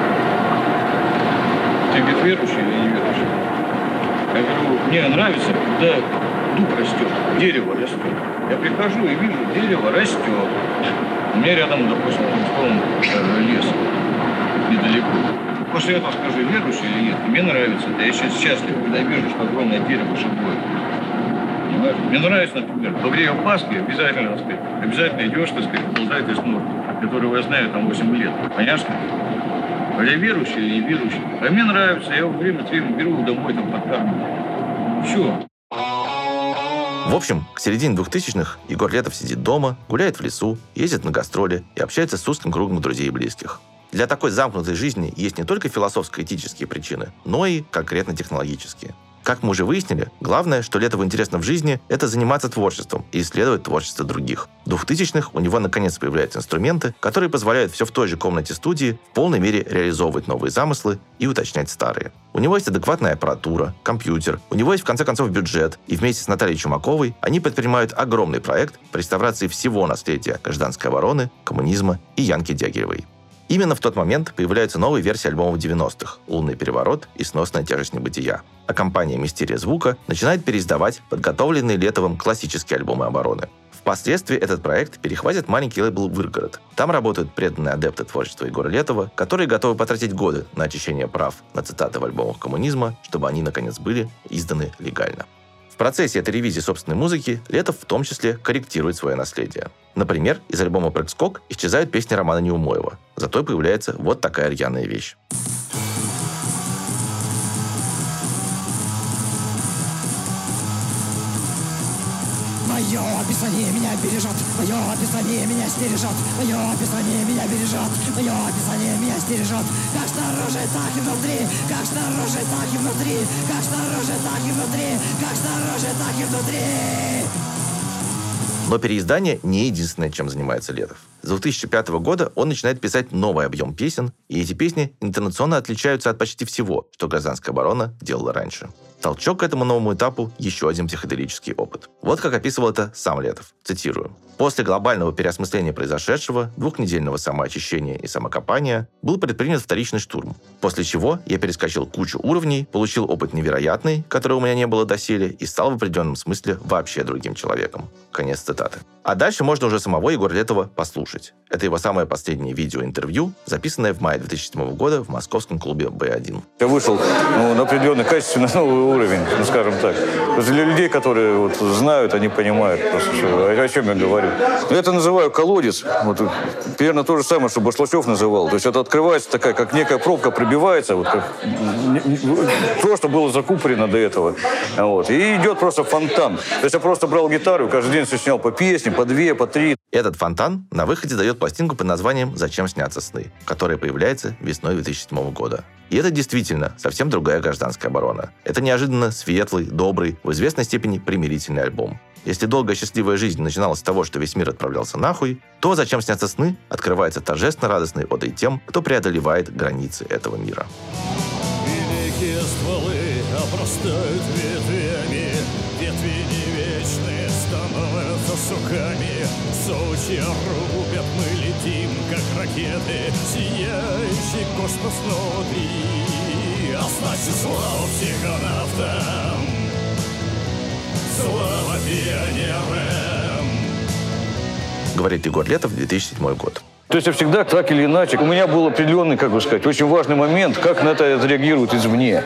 ты говорит, верующий или не верующий? Я говорю, мне нравится, когда дуб растет, дерево растет. Я прихожу и вижу, дерево растет. У меня рядом, допустим, там, э, лес недалеко. после этого скажу, верующий или нет. Мне нравится. Да я сейчас счастлив, когда вижу, что огромное дерево живое. Понимаешь? Мне нравится, например, во время Пасхи обязательно, так сказать, обязательно идешь, так сказать, ползает из норки, которого я знаю там 8 лет. Понятно? А я верующий или не верующий. А мне нравится, я его время от беру домой, там, подкармливаю. Все.
В общем, к середине 2000-х Егор Летов сидит дома, гуляет в лесу, ездит на гастроли и общается с узким кругом друзей и близких. Для такой замкнутой жизни есть не только философско-этические причины, но и конкретно технологические. Как мы уже выяснили, главное, что Летову интересно в жизни, это заниматься творчеством и исследовать творчество других. В 2000-х у него наконец появляются инструменты, которые позволяют все в той же комнате студии в полной мере реализовывать новые замыслы и уточнять старые. У него есть адекватная аппаратура, компьютер, у него есть в конце концов бюджет, и вместе с Натальей Чумаковой они предпринимают огромный проект по реставрации всего наследия гражданской обороны, коммунизма и Янки Дягилевой. Именно в тот момент появляются новые версии альбомов 90-х «Лунный переворот» и «Сносная тяжесть небытия». А компания «Мистерия звука» начинает переиздавать подготовленные Летовым классические альбомы обороны. Впоследствии этот проект перехватит маленький лейбл «Выргород». Там работают преданные адепты творчества Егора Летова, которые готовы потратить годы на очищение прав на цитаты в альбомах коммунизма, чтобы они, наконец, были изданы легально. В процессе этой ревизии собственной музыки Летов в том числе корректирует свое наследие. Например, из альбома «Прыг-скок» исчезают песни Романа Неумоева. Зато появляется вот такая рьяная вещь.
Мое описание меня бережет, мое описание меня стережет, мое описание меня бережет, мое описание меня стережет. Как снаружи, так и внутри, как снаружи, так и внутри, как снаружи, так и внутри, как снаружи, так и внутри.
Но переиздание не единственное, чем занимается Летов. С 2005 года он начинает писать новый объем песен, и эти песни интонационно отличаются от почти всего, что гражданская оборона делала раньше. Толчок к этому новому этапу – еще один психоделический опыт. Вот как описывал это сам Летов. Цитирую. «После глобального переосмысления произошедшего, двухнедельного самоочищения и самокопания, был предпринят вторичный штурм, после чего я перескочил кучу уровней, получил опыт невероятный, которого у меня не было доселе, и стал в определенном смысле вообще другим человеком». Конец цитаты. А дальше можно уже самого Егора Летова послушать. Это его самое последнее видеоинтервью, записанное в мае 2007 года в московском клубе «Б1».
Я вышел ну, на определенный качественно новый уровень, ну, скажем так. Для людей, которые вот, знают, они понимают просто, что, о, чем я говорю. Но я это называю колодец. Вот, примерно то же самое, что Башлачев называл. То есть это открывается такая, как некая пробка пробивается, вот, как, то, что было закупорено до этого. Вот, и идет просто фонтан. То есть я просто брал гитару каждый день сочинял по песне, по две, по три.
Этот фонтан на выходе дает пластинку под названием «Зачем снятся сны», которая появляется весной 2007 года. И это действительно совсем другая гражданская оборона. Это неожиданно светлый, добрый, в известной степени примирительный альбом. Если долгая счастливая жизнь начиналась с того, что весь мир отправлялся нахуй, то «Зачем снятся сны» открывается торжественно радостной одой тем, кто преодолевает границы этого мира.
Великие стволы обрастают ветвями, суками, сучья рубят, мы летим, как ракеты, сияющий космос внутри. А значит, слава психонавтам, слава пионерам.
Говорит Егор Летов, 2007 год.
То есть я всегда так или иначе, у меня был определенный, как бы сказать, очень важный момент, как на это отреагируют извне.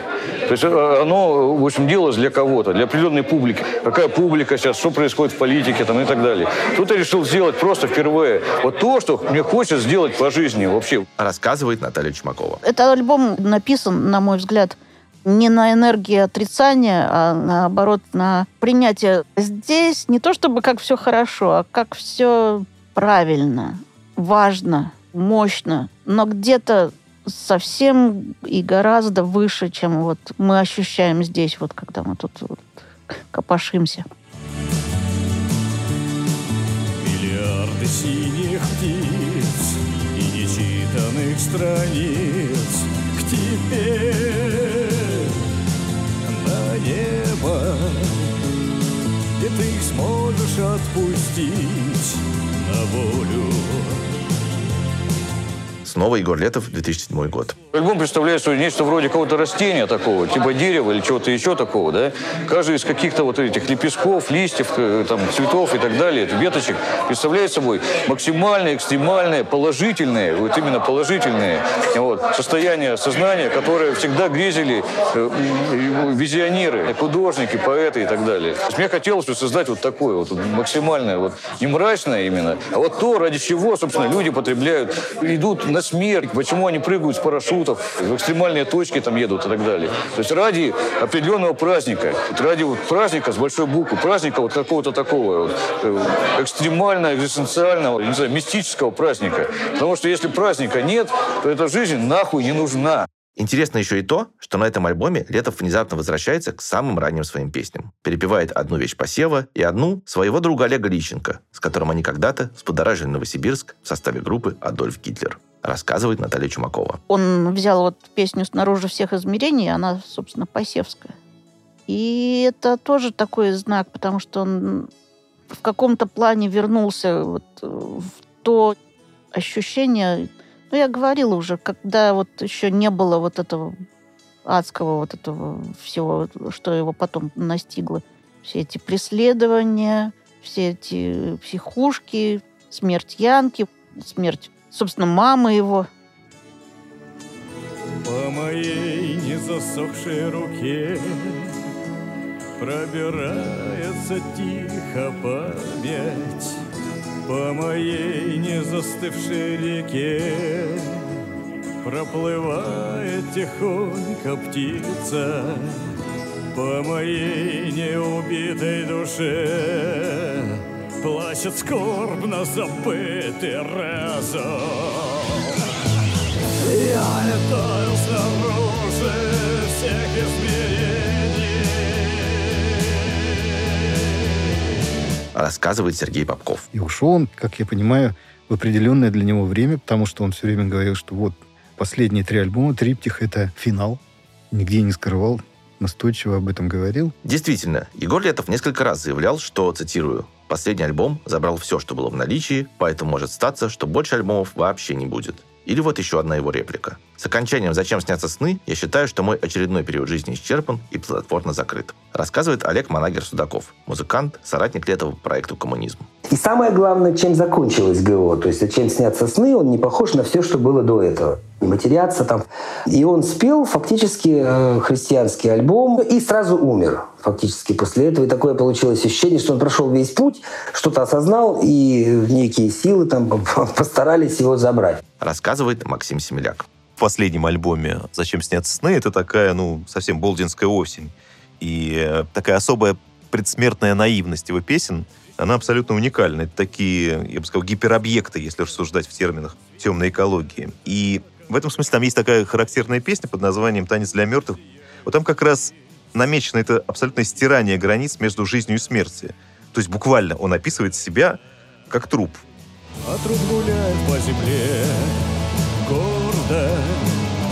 То есть э, оно, в общем, делалось для кого-то, для определенной публики. Какая публика сейчас, что происходит в политике там, и так далее. Тут я решил сделать просто впервые вот то, что мне хочется сделать по жизни вообще.
Рассказывает Наталья Чумакова.
Этот альбом написан, на мой взгляд, не на энергии отрицания, а наоборот на принятие. Здесь не то чтобы как все хорошо, а как все правильно, важно, мощно, но где-то совсем и гораздо выше, чем вот мы ощущаем здесь, вот когда мы тут вот копошимся.
Миллиарды синих птиц и нечитанных страниц к тебе на небо, и ты их сможешь отпустить на волю.
Снова Егор Летов, 2007 год.
Альбом представляет собой нечто вроде какого-то растения такого, типа дерева или чего-то еще такого, да? Каждый из каких-то вот этих лепестков, листьев, э, там, цветов и так далее, веточек, представляет собой максимальное, экстремальное, положительное, вот именно положительное вот, состояние сознания, которое всегда грезили э, визионеры, художники, поэты и так далее. Мне хотелось создать вот такое вот максимальное, вот не мрачное именно, а вот то, ради чего, собственно, люди потребляют, идут на смерть, почему они прыгают с парашютов, в экстремальные точки там едут и так далее. То есть ради определенного праздника, ради вот праздника с большой буквы, праздника вот какого-то такого вот, э, экстремального, экзистенциального, не знаю, мистического праздника. Потому что если праздника нет, то эта жизнь нахуй не нужна.
Интересно еще и то, что на этом альбоме Летов внезапно возвращается к самым ранним своим песням. Перепевает одну вещь посева и одну своего друга Олега Лищенко, с которым они когда-то сподоражили Новосибирск в составе группы «Адольф Гитлер», рассказывает Наталья Чумакова.
Он взял вот песню «Снаружи всех измерений», она, собственно, посевская. И это тоже такой знак, потому что он в каком-то плане вернулся вот э, в то ощущение, ну, я говорила уже, когда вот еще не было вот этого адского вот этого всего, что его потом настигло. Все эти преследования, все эти психушки, смерть Янки, смерть, собственно, мамы его.
По моей незасохшей руке Пробирается тихо память По моей незастывшей реке Проплывает тихонько птица По моей неубитой душе Плачет скорбно забытый разум я летаю снаружи всех измерений.
Рассказывает Сергей Попков.
И ушел он, как я понимаю, в определенное для него время, потому что он все время говорил, что вот последние три альбома, триптих — это финал. Нигде не скрывал, настойчиво об этом говорил.
Действительно, Егор Летов несколько раз заявлял, что, цитирую, «Последний альбом забрал все, что было в наличии, поэтому может статься, что больше альбомов вообще не будет». Или вот еще одна его реплика. С окончанием «Зачем снятся сны» я считаю, что мой очередной период жизни исчерпан и плодотворно закрыт. Рассказывает Олег Манагер Судаков, музыкант, соратник Летова по проекту «Коммунизм».
И самое главное, чем закончилось ГО, то есть «Зачем снятся сны», он не похож на все, что было до этого. Матеряться там. И он спел фактически э, христианский альбом и сразу умер фактически после этого. И такое получилось ощущение, что он прошел весь путь, что-то осознал, и некие силы там постарались его забрать.
Рассказывает Максим Семеляк.
В последнем альбоме «Зачем снятся сны» это такая, ну, совсем болдинская осень. И э, такая особая предсмертная наивность его песен, она абсолютно уникальна. Это такие, я бы сказал, гиперобъекты, если рассуждать в терминах темной экологии. И в этом смысле там есть такая характерная песня под названием «Танец для мертвых». Вот там как раз намечено это абсолютное стирание границ между жизнью и смертью. То есть буквально он описывает себя как труп.
А труп гуляет по земле гордо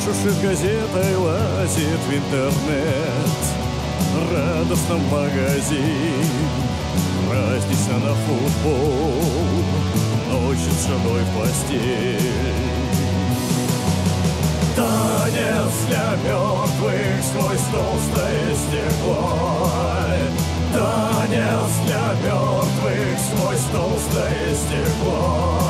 Шуршит газетой, лазит в интернет Радостно в магазин Празднично на футбол Ночью с женой в постель Танец для мертвых сквозь толстое стекло Танец для мертвых сквозь толстое стекло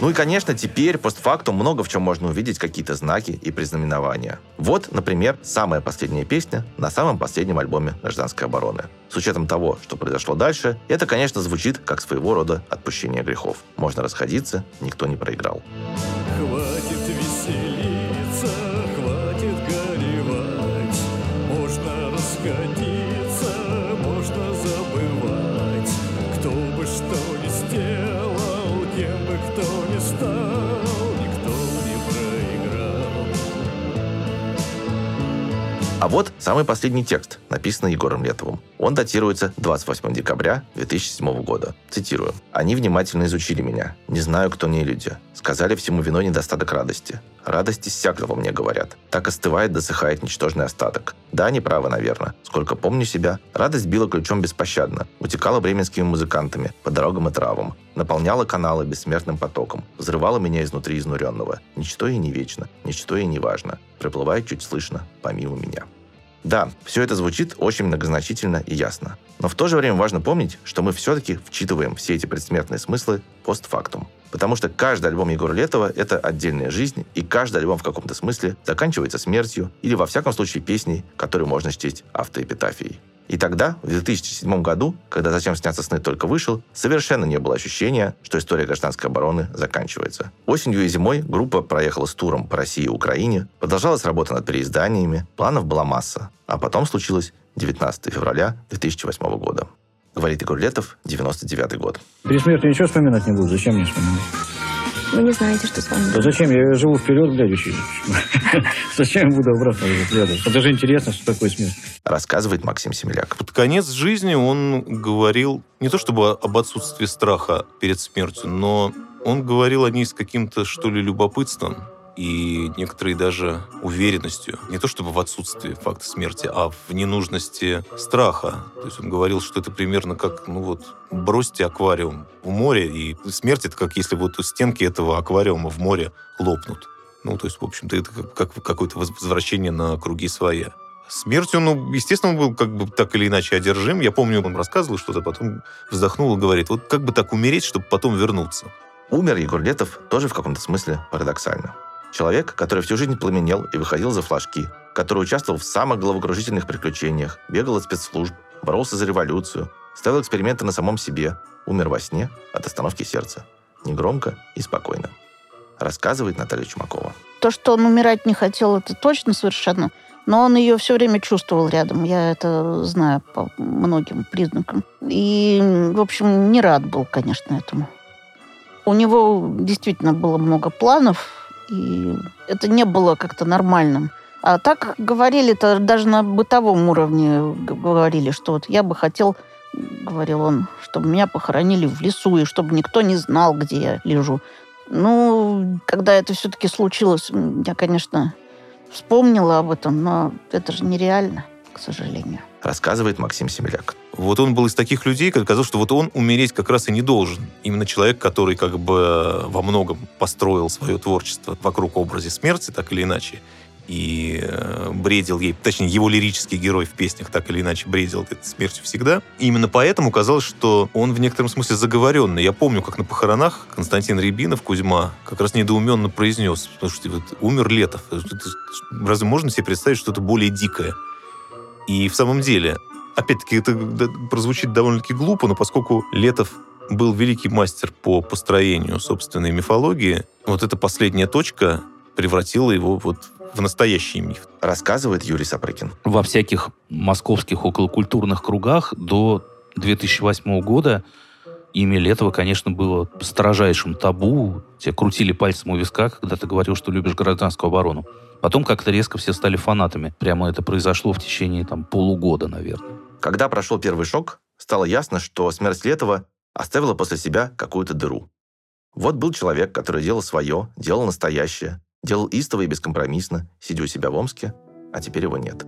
Ну и, конечно, теперь, постфактум, много в чем можно увидеть какие-то знаки и признаменования. Вот, например, самая последняя песня на самом последнем альбоме «Гражданской обороны». С учетом того, что произошло дальше, это, конечно, звучит как своего рода отпущение грехов. Можно расходиться, никто не проиграл.
Хватит
А вот самый последний текст, написанный Егором Летовым. Он датируется 28 декабря 2007 года. Цитирую. «Они внимательно изучили меня. Не знаю, кто не люди. Сказали, всему виной недостаток радости. Радость иссякла во мне, говорят. Так остывает, досыхает ничтожный остаток. Да, они правы, наверное. Сколько помню себя, радость била ключом беспощадно. Утекала бременскими музыкантами, по дорогам и травам. наполняла каналы бессмертным потоком, взрывала меня изнутри изнуренного. Ничто и не вечно, ничто и не важно. Приплывает чуть слышно, помимо меня. Да, все это звучит очень многозначительно и ясно. Но в то же время важно помнить, что мы все-таки вчитываем все эти предсмертные смыслы постфактум. Потому что каждый альбом Егора Летова — это отдельная жизнь, и каждый альбом в каком-то смысле заканчивается смертью или, во всяком случае, песней, которую можно чтить автоэпитафией. И тогда, в 2007 году, когда «Зачем снятся сны» только вышел, совершенно не было ощущения, что история гражданской обороны заканчивается. Осенью и зимой группа проехала с туром по России и Украине, продолжалась работа над переизданиями, планов была масса. А потом случилось 19 февраля 2008 года. Говорит Егор Летов, 99 год.
При смерти ничего вспоминать не буду. Зачем мне вспоминать?
Вы не знаете, что с вами
Да зачем? Я живу вперед, глядячи. Зачем я буду обратно взглядывать? Это же интересно, что такое смерть.
Рассказывает Максим Семеляк.
Под конец жизни он говорил не то чтобы об отсутствии страха перед смертью, но он говорил о ней с каким-то, что ли, любопытством и некоторой даже уверенностью. Не то чтобы в отсутствии факта смерти, а в ненужности страха. То есть он говорил, что это примерно как, ну вот, бросьте аквариум в море, и смерть это как если вот стенки этого аквариума в море лопнут. Ну, то есть, в общем-то, это как какое-то возвращение на круги своя. Смертью, ну, естественно, он был как бы так или иначе одержим. Я помню, он рассказывал что-то, потом вздохнул и говорит, вот как бы так умереть, чтобы потом вернуться.
Умер Егор Летов тоже в каком-то смысле парадоксально. Человек, который всю жизнь пламенел и выходил за флажки, который участвовал в самых головокружительных приключениях, бегал от спецслужб, боролся за революцию, ставил эксперименты на самом себе, умер во сне от остановки сердца. Негромко и спокойно. Рассказывает Наталья Чумакова.
То, что он умирать не хотел, это точно совершенно. Но он ее все время чувствовал рядом. Я это знаю по многим признакам. И, в общем, не рад был, конечно, этому. У него действительно было много планов, и это не было как-то нормальным. А так говорили-то даже на бытовом уровне говорили, что вот я бы хотел, говорил он, чтобы меня похоронили в лесу, и чтобы никто не знал, где я лежу. Ну, когда это все-таки случилось, я, конечно, вспомнила об этом, но это же нереально, к сожалению.
Рассказывает Максим Семеляк.
Вот он был из таких людей, как казалось, что вот он умереть как раз и не должен. Именно человек, который как бы во многом построил свое творчество вокруг образа смерти, так или иначе, и э, бредил ей, точнее, его лирический герой в песнях так или иначе бредил смертью всегда. И именно поэтому казалось, что он в некотором смысле заговоренный. Я помню, как на похоронах Константин Рябинов, Кузьма, как раз недоуменно произнес, потому что вот, умер Летов. Это- Разве можно себе представить что-то более дикое? И в самом деле, опять-таки, это прозвучит довольно-таки глупо, но поскольку Летов был великий мастер по построению собственной мифологии, вот эта последняя точка превратила его вот в настоящий миф.
Рассказывает Юрий Сапрыкин.
во всяких московских околокультурных кругах до 2008 года имя Летова, конечно, было строжайшим табу. Тебя крутили пальцем у виска, когда ты говорил, что любишь гражданскую оборону. Потом как-то резко все стали фанатами. Прямо это произошло в течение там, полугода, наверное.
Когда прошел первый шок, стало ясно, что смерть Летова оставила после себя какую-то дыру. Вот был человек, который делал свое, делал настоящее, делал истово и бескомпромиссно, сидя у себя в Омске, а теперь его нет.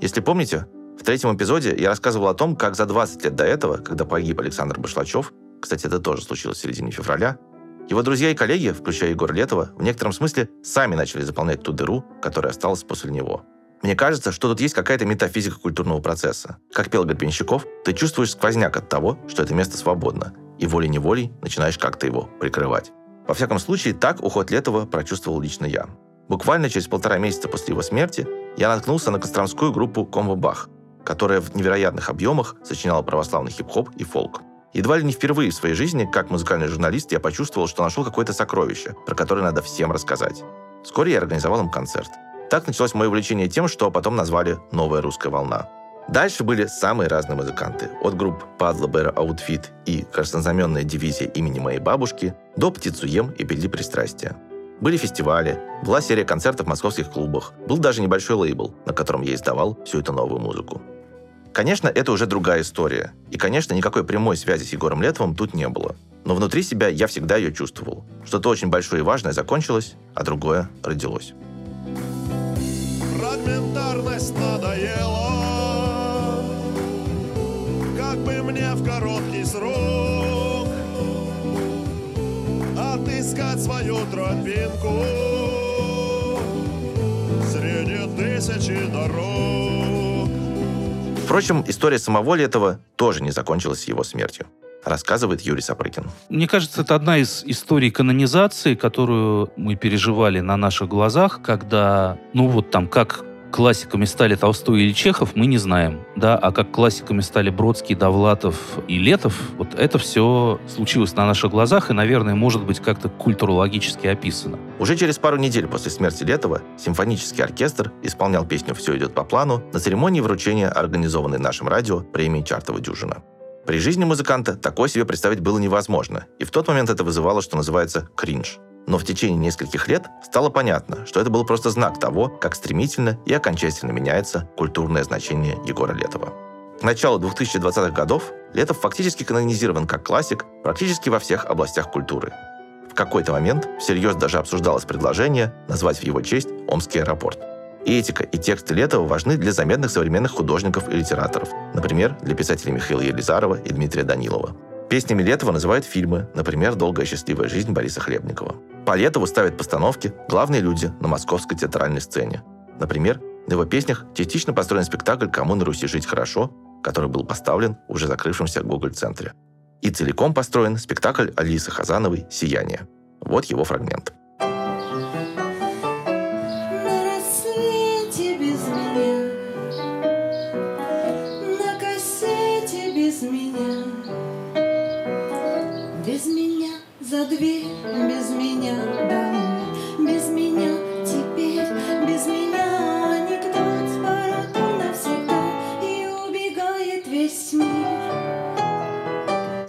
Если помните, в третьем эпизоде я рассказывал о том, как за 20 лет до этого, когда погиб Александр Башлачев, кстати, это тоже случилось в середине февраля, его друзья и коллеги, включая Егора Летова, в некотором смысле сами начали заполнять ту дыру, которая осталась после него. Мне кажется, что тут есть какая-то метафизика культурного процесса. Как пел Гребенщиков, ты чувствуешь сквозняк от того, что это место свободно, и волей-неволей начинаешь как-то его прикрывать. Во всяком случае, так уход Летова прочувствовал лично я. Буквально через полтора месяца после его смерти я наткнулся на костромскую группу «Комбо Бах», которая в невероятных объемах сочиняла православный хип-хоп и фолк. Едва ли не впервые в своей жизни, как музыкальный журналист, я почувствовал, что нашел какое-то сокровище, про которое надо всем рассказать. Вскоре я организовал им концерт. Так началось мое увлечение тем, что потом назвали «Новая русская волна». Дальше были самые разные музыканты. От групп Padla Bear Outfit и Краснознаменная дивизия имени моей бабушки до Птицу ем и Петля пристрастия. Были фестивали, была серия концертов в московских клубах, был даже небольшой лейбл, на котором я издавал всю эту новую музыку. Конечно, это уже другая история. И, конечно, никакой прямой связи с Егором Летовым тут не было. Но внутри себя я всегда ее чувствовал. Что-то очень большое и важное закончилось, а другое родилось
фрагментарность надоела Как бы мне в короткий срок Отыскать свою тропинку Среди тысячи дорог
Впрочем, история самоволи этого тоже не закончилась его смертью рассказывает Юрий Сапрыкин.
Мне кажется, это одна из историй канонизации, которую мы переживали на наших глазах, когда, ну вот там, как классиками стали Толстой или Чехов, мы не знаем, да, а как классиками стали Бродский, Довлатов и Летов, вот это все случилось на наших глазах и, наверное, может быть как-то культурологически описано.
Уже через пару недель после смерти Летова симфонический оркестр исполнял песню «Все идет по плану» на церемонии вручения, организованной нашим радио премии «Чартова дюжина». При жизни музыканта такое себе представить было невозможно, и в тот момент это вызывало, что называется, кринж. Но в течение нескольких лет стало понятно, что это был просто знак того, как стремительно и окончательно меняется культурное значение Егора Летова. К началу 2020-х годов Летов фактически канонизирован как классик практически во всех областях культуры. В какой-то момент всерьез даже обсуждалось предложение назвать в его честь Омский аэропорт. Этика, и тексты Летова важны для заметных современных художников и литераторов, например, для писателей Михаила Елизарова и Дмитрия Данилова. Песнями Летова называют фильмы, например, «Долгая счастливая жизнь» Бориса Хлебникова. По Летову ставят постановки главные люди на московской театральной сцене. Например, на его песнях частично построен спектакль «Кому на Руси жить хорошо», который был поставлен в уже закрывшемся Гоголь-центре. И целиком построен спектакль Алисы Хазановой «Сияние». Вот его фрагмент.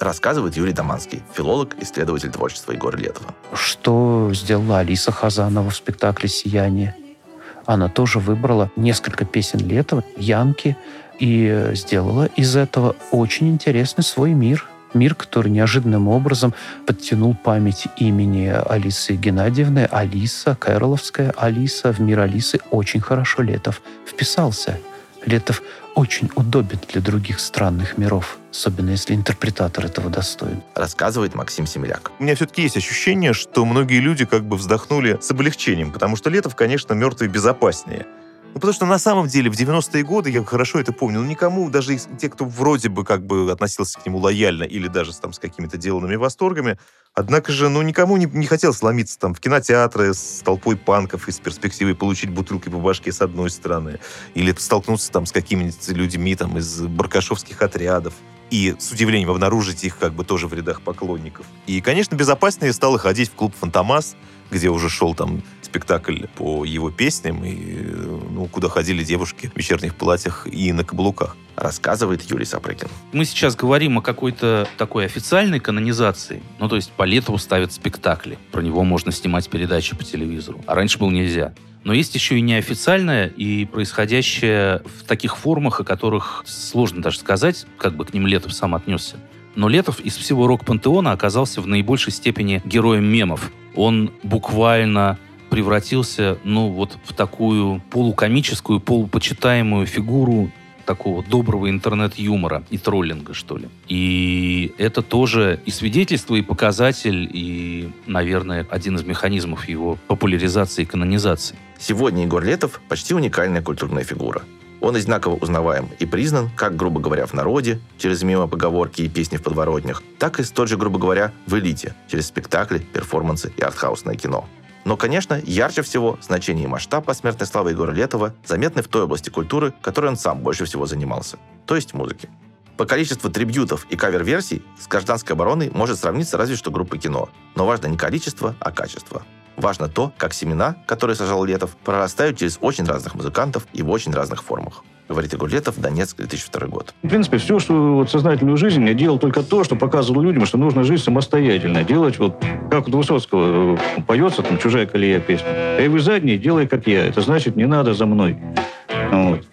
Рассказывает Юрий Доманский, филолог, исследователь творчества Егора Летова.
Что сделала Алиса Хазанова в спектакле «Сияние»? Она тоже выбрала несколько песен Летова, Янки, и сделала из этого очень интересный свой мир. Мир, который неожиданным образом подтянул память имени Алисы Геннадьевны. Алиса, Кэроловская Алиса, в мир Алисы очень хорошо Летов вписался. Летов очень удобен для других странных миров, особенно если интерпретатор этого достоин.
Рассказывает Максим Семеляк.
У меня все-таки есть ощущение, что многие люди как бы вздохнули с облегчением, потому что Летов, конечно, мертвый безопаснее. Ну, потому что на самом деле в 90-е годы, я хорошо это помню, ну, никому, даже те, кто вроде бы как бы относился к нему лояльно или даже там, с какими-то деланными восторгами, однако же, ну, никому не, не хотелось ломиться там в кинотеатры с толпой панков и с перспективой получить бутылкой по башке с одной стороны, или столкнуться там с какими-нибудь людьми там из баркашовских отрядов и с удивлением обнаружить их как бы тоже в рядах поклонников. И, конечно, безопаснее стало ходить в клуб «Фантомас», где уже шел там спектакль по его песням, и, ну, куда ходили девушки в вечерних платьях и на каблуках.
Рассказывает Юрий Сапрыкин.
Мы сейчас говорим о какой-то такой официальной канонизации. Ну, то есть по Летову ставят спектакли. Про него можно снимать передачи по телевизору. А раньше было нельзя. Но есть еще и неофициальное, и происходящее в таких формах, о которых сложно даже сказать, как бы к ним Летов сам отнесся. Но Летов из всего рок-пантеона оказался в наибольшей степени героем мемов. Он буквально превратился, ну, вот в такую полукомическую, полупочитаемую фигуру такого доброго интернет-юмора и троллинга, что ли. И это тоже и свидетельство, и показатель, и, наверное, один из механизмов его популяризации и канонизации.
Сегодня Егор Летов почти уникальная культурная фигура. Он одинаково узнаваем и признан, как, грубо говоря, в народе, через мимо поговорки и песни в подворотнях, так и столь же, грубо говоря, в элите, через спектакли, перформансы и артхаусное кино. Но, конечно, ярче всего значение и масштаб посмертной славы Егора Летова заметны в той области культуры, которой он сам больше всего занимался, то есть музыке. По количеству трибьютов и кавер-версий с гражданской обороной может сравниться разве что группа кино. Но важно не количество, а качество. Важно то, как семена, которые сажал Летов, прорастают через очень разных музыкантов и в очень разных формах. Говорит Егор Летов, Донецк, 2002 год.
В принципе, все, что вот сознательную жизнь я делал только то, что показывал людям, что нужно жить самостоятельно. Делать вот, как у Высоцкого э, поется, там, «Чужая колея» песня. Эй, вы задние, делай, как я. Это значит, не надо за мной. Вот.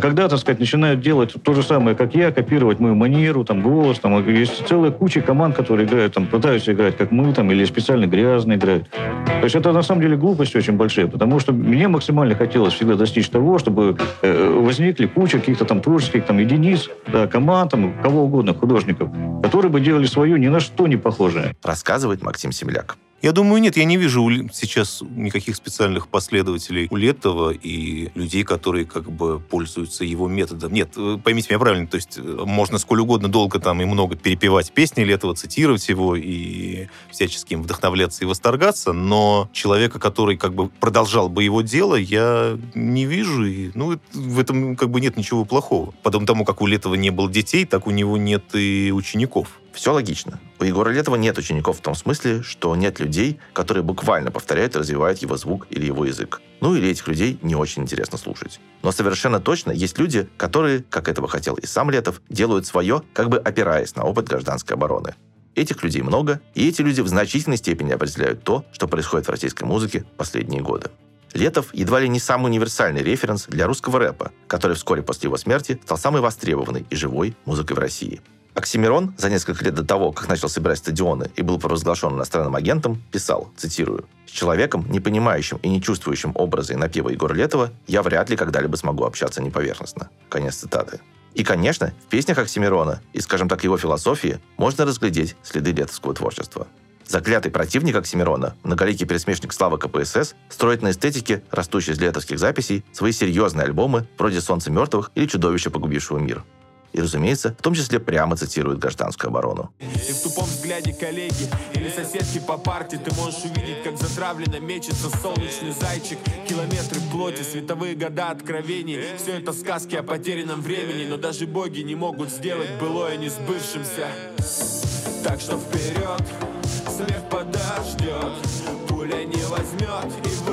А когда, так сказать, начинают делать то же самое, как я, копировать мою манеру, там, голос, там, есть целая куча команд, которые играют, там, пытаются играть, как мы, там, или специально грязно играют. То есть это, на самом деле, глупость очень большая, потому что мне максимально хотелось всегда достичь того, чтобы э, возникли куча каких-то там творческих там единиц, да, команд, там, кого угодно, художников, которые бы делали свое ни на что не похожее.
Рассказывает Максим Семеляк.
Я думаю, нет, я не вижу сейчас никаких специальных последователей у Летова и людей, которые как бы пользуются его методом. Нет, э, поймите меня правильно, то есть э, можно сколь угодно долго там и много перепевать песни Летова, цитировать его и всячески им вдохновляться и восторгаться, но человека, который как бы продолжал бы его дело, я не вижу, и, ну, в этом как бы нет ничего плохого. Потом тому, как у Летова не было детей, так у него нет и учеников.
Все логично. У Егора Летова нет учеников в том смысле, что нет людей, которые буквально повторяют и развивают его звук или его язык. Ну или этих людей не очень интересно слушать. Но совершенно точно есть люди, которые, как этого хотел и сам Летов, делают свое, как бы опираясь на опыт гражданской обороны. Этих людей много, и эти люди в значительной степени определяют то, что происходит в российской музыке последние годы. Летов едва ли не самый универсальный референс для русского рэпа, который вскоре после его смерти стал самой востребованной и живой музыкой в России. Оксимирон за несколько лет до того, как начал собирать стадионы и был провозглашен иностранным агентом, писал, цитирую, «С человеком, не понимающим и не чувствующим образа и напева Егора Летова, я вряд ли когда-либо смогу общаться неповерхностно». Конец цитаты. И, конечно, в песнях Оксимирона и, скажем так, его философии можно разглядеть следы летовского творчества. Заклятый противник Оксимирона, многоликий пересмешник славы КПСС, строит на эстетике, растущей из летовских записей, свои серьезные альбомы вроде «Солнце мертвых» или «Чудовище, погубившего мир». И, разумеется, в том числе прямо цитирует гражданскую оборону.
И в тупом взгляде коллеги или соседки по парте Ты можешь увидеть, как затравленно мечется солнечный зайчик. Километры плоти, световые года откровений. Все это сказки о потерянном времени Но даже боги не могут сделать былое несбывшимся Так что вперед, смех подождет Пуля не возьмет и лед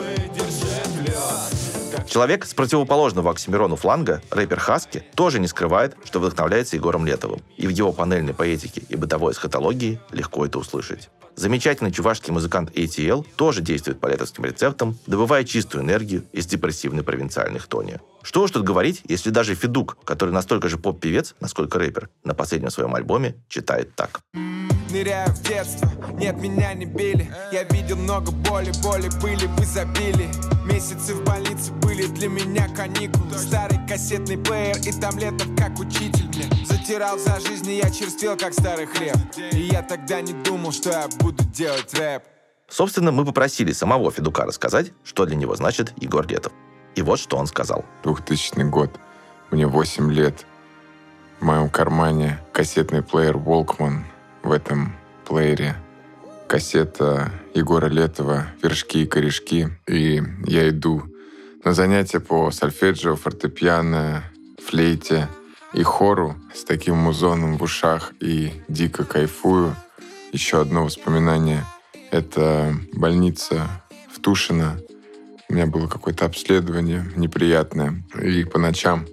Человек с противоположного Оксимирону фланга, рэпер Хаски, тоже не скрывает, что вдохновляется Егором Летовым. И в его панельной поэтике и бытовой эсхатологии легко это услышать. Замечательный чувашский музыкант ATL тоже действует по летовским рецептам, добывая чистую энергию из депрессивной провинциальной хтони. Что уж тут говорить, если даже Федук, который настолько же поп-певец, насколько рэпер, на последнем своем альбоме читает так.
Ныряю в детство, нет, меня не били Я видел много боли, боли были в изобилии Месяцы в больнице были для меня каникулы Старый кассетный плеер и там летов как учитель мне Затирал за жизнь, и я черствел как старый хлеб И я тогда не думал, что я буду делать рэп
Собственно, мы попросили самого Федука рассказать, что для него значит Егор Летов. И вот что он сказал.
2000 год. Мне 8 лет. В моем кармане кассетный плеер Walkman. В этом плеере кассета Егора Летова «Вершки и корешки». И я иду на занятия по сольфеджио, фортепиано, флейте и хору с таким музоном в ушах и дико кайфую. Еще одно воспоминание — это больница в Тушино. У меня было какое-то обследование неприятное. И по ночам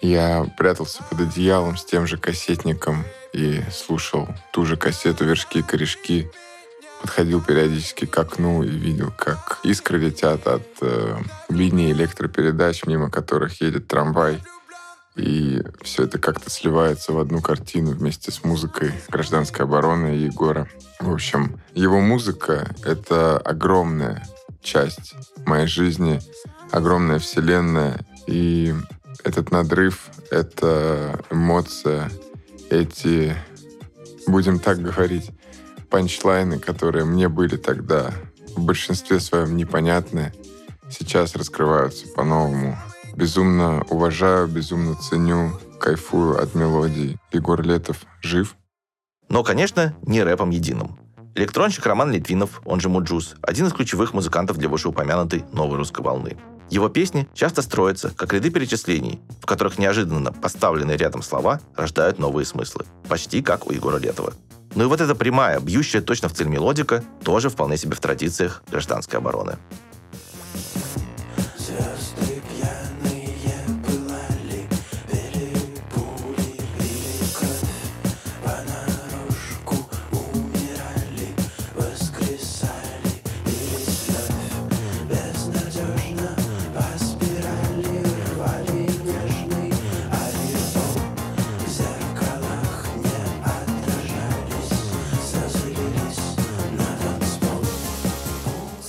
я прятался под одеялом с тем же кассетником и слушал ту же кассету «Вершки и корешки». Подходил периодически к окну и видел, как искры летят от э, линии электропередач, мимо которых едет трамвай. И все это как-то сливается в одну картину вместе с музыкой гражданской обороны Егора. В общем, его музыка — это огромная часть моей жизни, огромная вселенная. И этот надрыв, эта эмоция, эти, будем так говорить, панчлайны, которые мне были тогда в большинстве своем непонятны, сейчас раскрываются по-новому. Безумно уважаю, безумно ценю, кайфую от мелодий. Егор Летов жив.
Но, конечно, не рэпом единым. Электронщик Роман Литвинов, он же Mujuice, один из ключевых музыкантов для вышеупомянутой новой русской волны. Его песни часто строятся как ряды перечислений, в которых неожиданно поставленные рядом слова рождают новые смыслы, почти как у Егора Летова. Ну и вот эта прямая, бьющая точно в цель мелодика, тоже вполне себе в традициях гражданской обороны.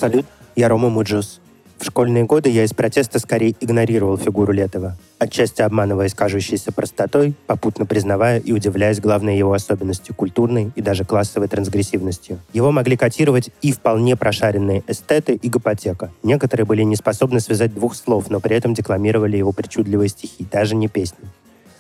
Салют, я Рома Mujuice. В
школьные годы я из протеста скорее игнорировал фигуру Летова, отчасти обманываясь кажущейся простотой, попутно признавая и удивляясь главной его особенностью культурной и даже классовой трансгрессивностью. Его могли котировать и вполне прошаренные эстеты и гопотека. Некоторые были не способны связать двух слов, но при этом декламировали его причудливые стихи, даже не песни.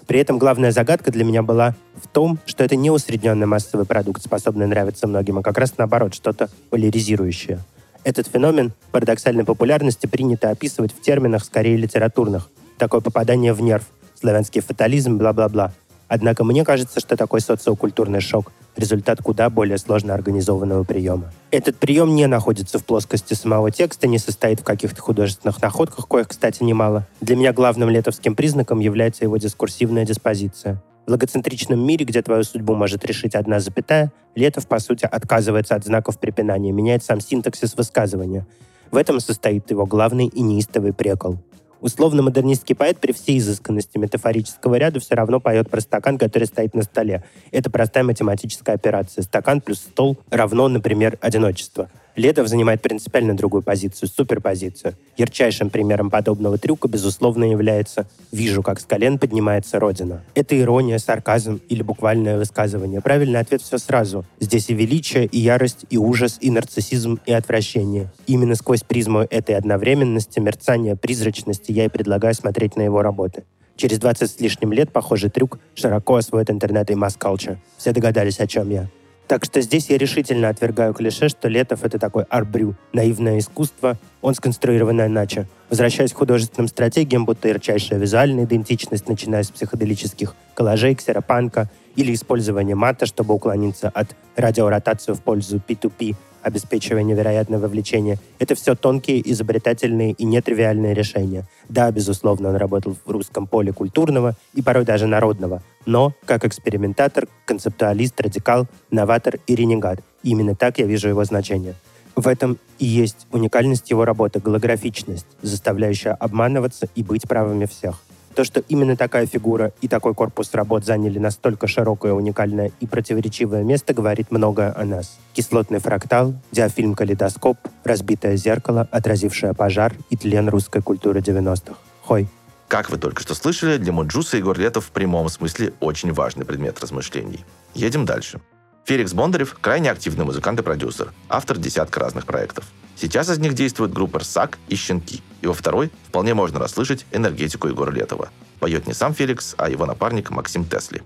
При этом главная загадка для меня была в том, что это не усредненный массовый продукт, способный нравиться многим, а как раз наоборот, что-то поляризирующее. Этот феномен парадоксальной популярности принято описывать в терминах скорее литературных. Такое попадание в нерв, славянский фатализм, бла-бла-бла. Однако мне кажется, что такой социокультурный шок – результат куда более сложно организованного приема. Этот прием не находится в плоскости самого текста, не состоит в каких-то художественных находках, коих, кстати, немало. Для меня главным летовским признаком является его дискурсивная диспозиция. В логоцентричном мире, где твою судьбу может решить одна запятая, Летов, по сути, отказывается от знаков препинания, меняет сам синтаксис высказывания. В этом состоит его главный и неистовый прекол. Условно-модернистский поэт при всей изысканности метафорического ряда все равно поет про стакан, который стоит на столе. Это простая математическая операция. Стакан плюс стол равно, например, одиночество. Летов занимает принципиально другую позицию, суперпозицию. Ярчайшим примером подобного трюка, безусловно, является «Вижу, как с колен поднимается Родина». Это ирония, сарказм или буквальное высказывание. Правильный ответ все сразу. Здесь и величие, и ярость, и ужас, и нарциссизм, и отвращение. Именно сквозь призму этой одновременности, мерцания, призрачности я и предлагаю смотреть на его работы. Через 20 с лишним лет похожий трюк широко освоит интернет и масс-калча. Все догадались, о чем я. Так что здесь я решительно отвергаю клише, что Летов — это такой арбрю, наивное искусство, он сконструирован иначе. Возвращаясь к художественным стратегиям, будто ярчайшая визуальная идентичность, начиная с психоделических коллажей, ксеропанка или использования мата, чтобы уклониться от радиоротации в пользу P2P, обеспечивая невероятное вовлечение. Это все тонкие, изобретательные и нетривиальные решения. Да, безусловно, он работал в русском поле культурного и порой даже народного, но как экспериментатор, концептуалист, радикал, новатор и ренегат. Именно так я вижу его значение. В этом и есть уникальность его работы, голографичность, заставляющая обманываться и быть правыми всех. То, что именно такая фигура и такой корпус работ заняли настолько широкое, уникальное и противоречивое место, говорит многое о нас. Кислотный фрактал, диафильм «Калейдоскоп», разбитое зеркало, отразившее пожар и тлен русской культуры 90-х. Хой.
Как вы только что слышали, для Муджуса Егор Летов в прямом смысле очень важный предмет размышлений. Едем дальше. Феликс Бондарев – крайне активный музыкант и продюсер, автор десятка разных проектов. Сейчас из них действует группа «Рсак» и «Щенки». И во второй вполне можно расслышать энергетику Егора Летова. Поет не сам Феликс, а его напарник Максим Тесли.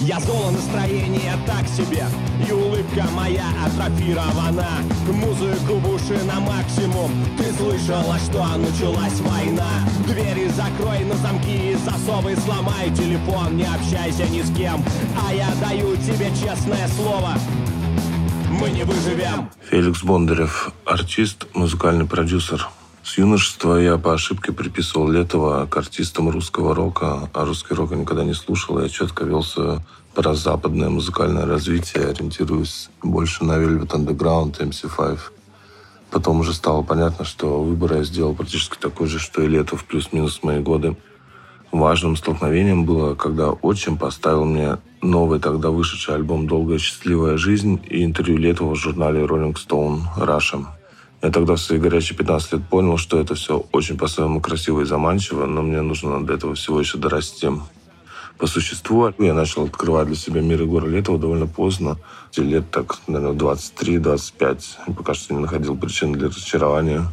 Я зло настроение так себе. И улыбка моя атрофирована. Музыку в уши на максимум. Ты слышала, что началась война? Двери закрой на замки и засовы Сломай телефон, не общайся ни с кем. А я даю тебе честное слово. Мы не выживем.
Феликс Бондарев, артист, музыкальный продюсер. С юношества я по ошибке приписывал Летова к артистам русского рока, а русский рок я никогда не слушал. Я четко велся про западное музыкальное развитие, ориентируясь больше на Velvet Underground, MC5. Потом уже стало понятно, что выбор я сделал практически такой же, что и Летов, плюс-минус мои годы. Важным столкновением было, когда отчим поставил мне новый тогда вышедший альбом «Долгая счастливая жизнь» и интервью Летова в журнале Rolling Stone Russia. Я тогда в свои горячие 15 лет понял, что это все очень по-своему красиво и заманчиво, но мне нужно до этого всего еще дорасти. По существу я начал открывать для себя мир Егора Летова довольно поздно, лет так, наверное, 23-25. Пока что не находил причин для разочарования.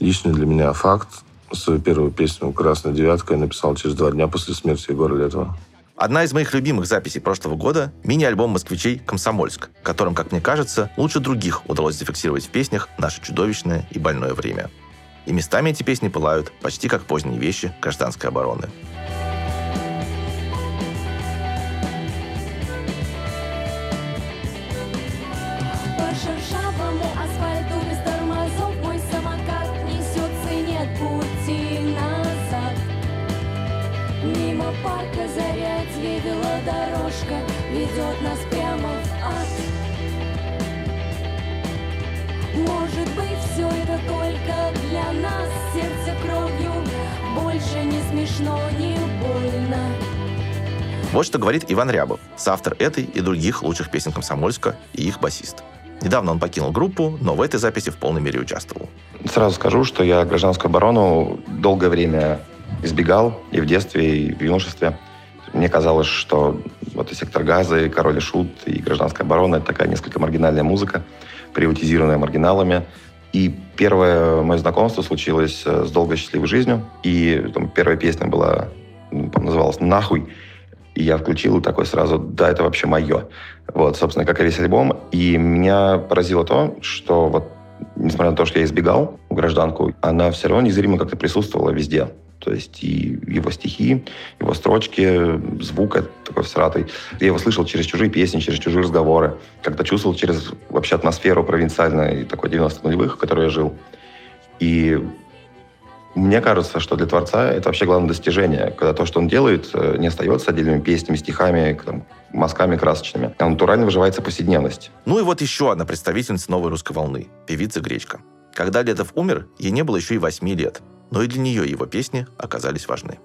Личный для меня факт. Свою первую песню «Красная девятка» я написал через два дня после смерти Егора Летова.
Одна из моих любимых записей прошлого года – мини-альбом москвичей «Комсомольск», которым, как мне кажется, лучше других удалось зафиксировать в песнях наше чудовищное и больное время. И местами эти песни пылают почти как поздние вещи гражданской обороны.
Велодорожка Ведет нас прямо в ад Может быть, все это только для нас Сердце кровью больше не смешно, не больно
Вот что говорит Иван Рябов, соавтор этой и других лучших песен Комсомольска и их басист. Недавно он покинул группу, но в этой записи в полной мере участвовал.
Сразу скажу, что я гражданскую оборону долгое время избегал и в детстве, и в юношестве. Мне казалось, что вот и «Сектор газа», и «Король и Шут», и «Гражданская оборона» — это такая несколько маргинальная музыка, приватизированная маргиналами. И первое мое знакомство случилось э, с «Долгой счастливой жизнью». И там, первая песня была, называлась «Нахуй». И я включил и такой сразу, да, это вообще мое. Вот, собственно, как и весь альбом. И меня поразило то, что вот, несмотря на то, что я избегал гражданку, она все равно незримо как-то присутствовала везде. То есть и его стихи, его строчки, звук такой всратый. Я его слышал через чужие песни, через чужие разговоры. Как-то чувствовал через вообще атмосферу провинциальной, такой 90-х нулевых, в которой я жил. И мне кажется, что для творца это вообще главное достижение, когда то, что он делает, э, не остается отдельными песнями, стихами, там, мазками красочными, а натурально выживается повседневность.
Ну и вот еще одна представительница новой русской волны – певица Гречка. Когда Летов умер, ей не было еще и восьми лет, но и для нее его песни оказались важны.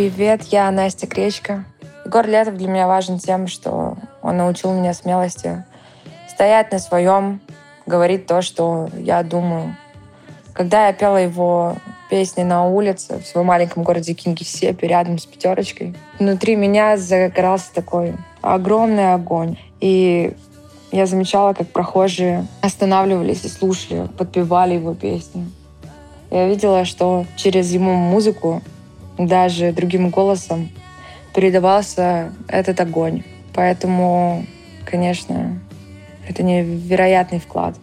Привет, я Настя Кречка. Егор Летов для меня важен тем, что он научил меня смелости стоять на своем, говорить то, что я думаю. Когда я пела его песни на улице в своем маленьком городе Кингисеппе рядом с пятерочкой, внутри меня загорался такой огромный огонь. И я замечала, как прохожие останавливались и слушали, подпевали его песни. Я видела, что через ему музыку, даже другим голосом, передавался этот огонь. Поэтому, конечно, это невероятный вклад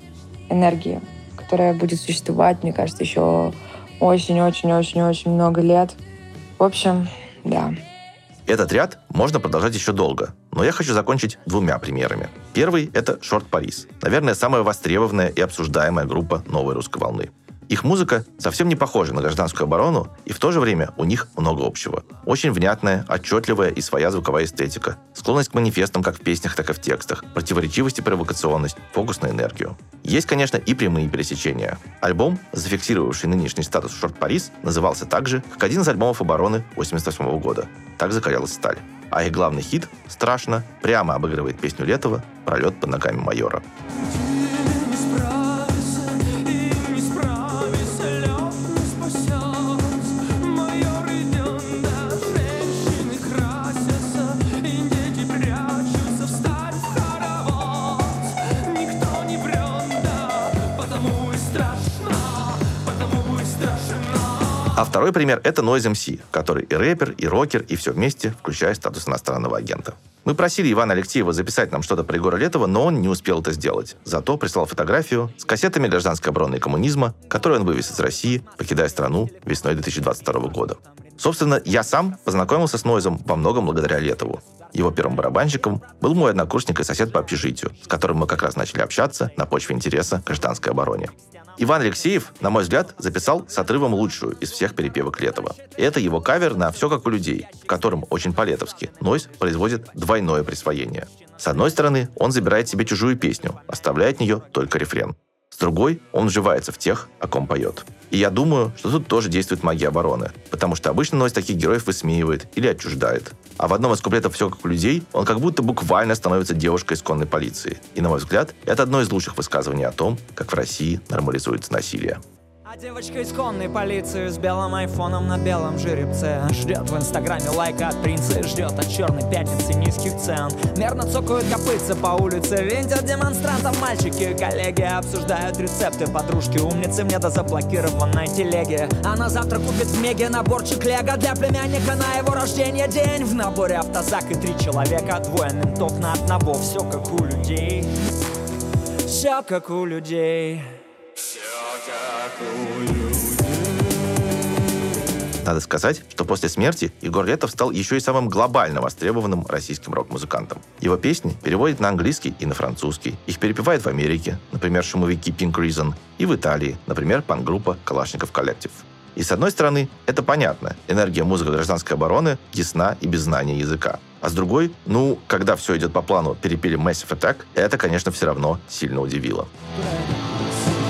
энергии, которая будет существовать, мне кажется, еще очень-очень-очень-очень много лет. В общем, да.
Этот ряд можно продолжать еще долго, но я хочу закончить двумя примерами. Первый — это Шорт Парис. Наверное, самая востребованная и обсуждаемая группа новой русской волны. Их музыка совсем не похожа на гражданскую оборону, и в то же время у них много общего. Очень внятная, отчетливая и своя звуковая эстетика. Склонность к манифестам как в песнях, так и в текстах. Противоречивость и провокационность. Фокус на энергию. Есть, конечно, и прямые пересечения. Альбом, зафиксировавший нынешний статус Шорт Парис, назывался так же, как один из альбомов обороны 88 года. Так закалялась сталь. А их главный хит «Страшно» прямо обыгрывает песню Летова «Пролет под ногами майора». А второй пример — это Noise MC, который и рэпер, и рокер, и все вместе, включая статус иностранного агента. Мы просили Ивана Алексеева записать нам что-то про Егора Летова, но он не успел это сделать. Зато прислал фотографию с кассетами гражданской обороны и коммунизма, которую он вывез из России, покидая страну весной 2022 года. Собственно, я сам познакомился с Нойзом во многом благодаря Летову. Его первым барабанщиком был мой однокурсник и сосед по общежитию, с которым мы как раз начали общаться на почве интереса к гражданской обороне. Иван Алексеев, на мой взгляд, записал с отрывом лучшую из всех перепевок Летова. Это его кавер на «Все как у людей», в котором очень по-летовски Нойз производит двойное присвоение. С одной стороны, он забирает себе чужую песню, оставляя от нее только рефрен. С другой, он вживается в тех, о ком поет. И я думаю, что тут тоже действует магия обороны, потому что обычно Нойз таких героев высмеивает или отчуждает. А в одном из куплетов «Все как у людей» он как будто буквально становится девушкой исконной полиции. И, на мой взгляд, это одно из лучших высказываний о том, как в России нормализуется насилие.
А девочка из конной полиции с белым айфоном на белом жеребце. Ждет в инстаграме лайка от принца ждет от черной пятницы низких цен. Мерно цокают копытца по улице, винтят демонстрантов Мальчики. Коллеги обсуждают рецепты. Подружки умницы мне до заблокированной телеги. А на завтра купит в Меге наборчик Лего Для племянника на его рождение. День В наборе автозак и три человека. Двое ментов на одного, все как у людей. Все как у людей
Надо сказать, что после смерти Егор Летов стал еще и самым глобально востребованным российским рок-музыкантом. Его песни переводят на английский и на французский. Их перепевают в Америке, например, шумовики Pink Reason, и в Италии, например, пан-группа Калашников Коллектив. И с одной стороны, это понятно. Энергия музыки гражданской обороны ясна и без знания языка. А с другой, ну, когда все идет по плану, перепили Massive Attack, это, конечно, все равно сильно удивило.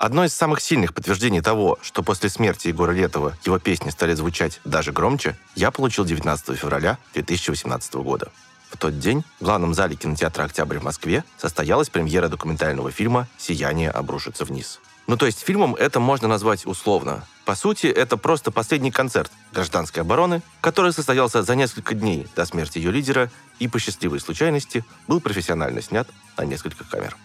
Одно из самых сильных подтверждений того, что после смерти Егора Летова его песни стали звучать даже громче, я получил 19 февраля 2018 года. В тот день в главном зале кинотеатра «Октябрь» в Москве состоялась премьера документального фильма «Сияние обрушится вниз». Ну, то есть фильмом это можно назвать условно. По сути, это просто последний концерт гражданской обороны, который состоялся за несколько дней до смерти ее лидера и по счастливой случайности был профессионально снят на несколько камер.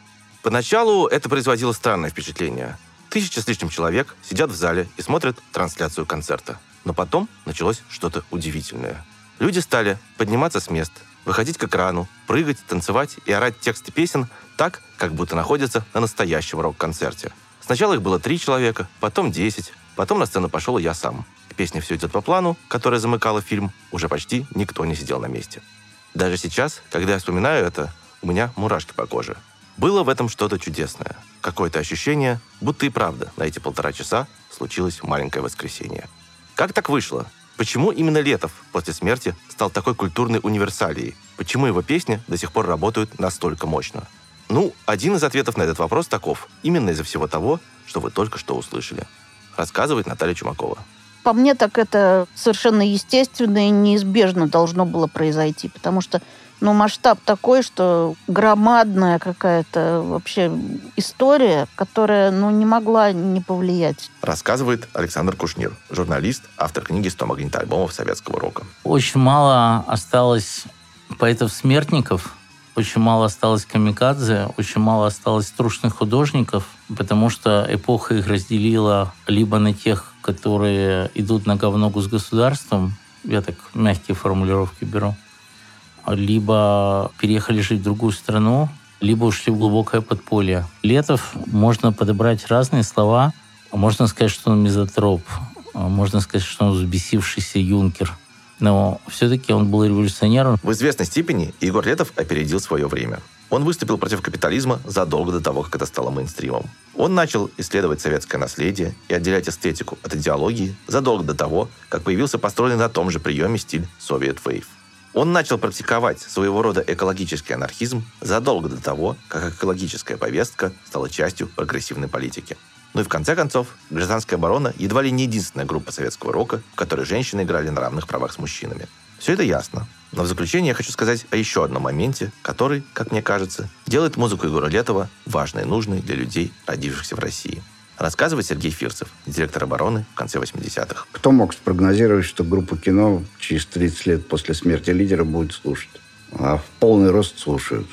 Поначалу это производило странное впечатление. Тысяча с лишним человек сидят в зале и смотрят трансляцию концерта. Но потом началось что-то удивительное. Люди стали подниматься с мест, выходить к экрану, прыгать, танцевать и орать тексты песен так, как будто находятся на настоящем рок-концерте. Сначала их было три человека, потом десять, потом на сцену пошел я сам. Песня «Все идет по плану», которая замыкала фильм, уже почти никто не сидел на месте. Даже сейчас, когда я вспоминаю это, у меня мурашки по коже. Было в этом что-то чудесное. Какое-то ощущение, будто и правда на эти полтора часа случилось маленькое воскресенье. Как так вышло? Почему именно Летов после смерти стал такой культурной универсалией? Почему его песни до сих пор работают настолько мощно? Ну, один из ответов на этот вопрос таков. Именно из-за всего того, что вы только что услышали. Рассказывает Наталья Чумакова.
По мне, так это совершенно естественно и неизбежно должно было произойти, потому что ну, масштаб такой, что громадная какая-то вообще история, которая ну, не могла не повлиять.
Рассказывает Александр Кушнир, журналист, автор книги «100 магнитоальбомов советского рока».
Очень мало осталось поэтов-смертников, очень мало осталось камикадзе, очень мало осталось трушных художников, потому что эпоха их разделила либо на тех, которые идут нога в ногу с государством, я так мягкие формулировки беру, либо переехали жить в другую страну, либо ушли в глубокое подполье. Летов можно подобрать разные слова. Можно сказать, что он мизотроп. Можно сказать, что он взбесившийся юнкер. Но все-таки он был революционером.
В известной степени Егор Летов опередил свое время. Он выступил против капитализма задолго до того, как это стало мейнстримом. Он начал исследовать советское наследие и отделять эстетику от идеологии задолго до того, как появился построенный на том же приеме стиль Soviet Wave. Он начал практиковать своего рода экологический анархизм задолго до того, как экологическая повестка стала частью прогрессивной политики. Ну и в конце концов, гражданская оборона едва ли не единственная группа советского рока, в которой женщины играли на равных правах с мужчинами. Все это ясно. Но в заключение я хочу сказать о еще одном моменте, который, как мне кажется, делает музыку Егора Летова важной и нужной для людей, родившихся в России. Рассказывает Сергей Фирцев, директор обороны в конце 80-х.
Кто мог спрогнозировать, что группа кино через 30 лет после смерти лидера будет слушать? А в полный рост слушают.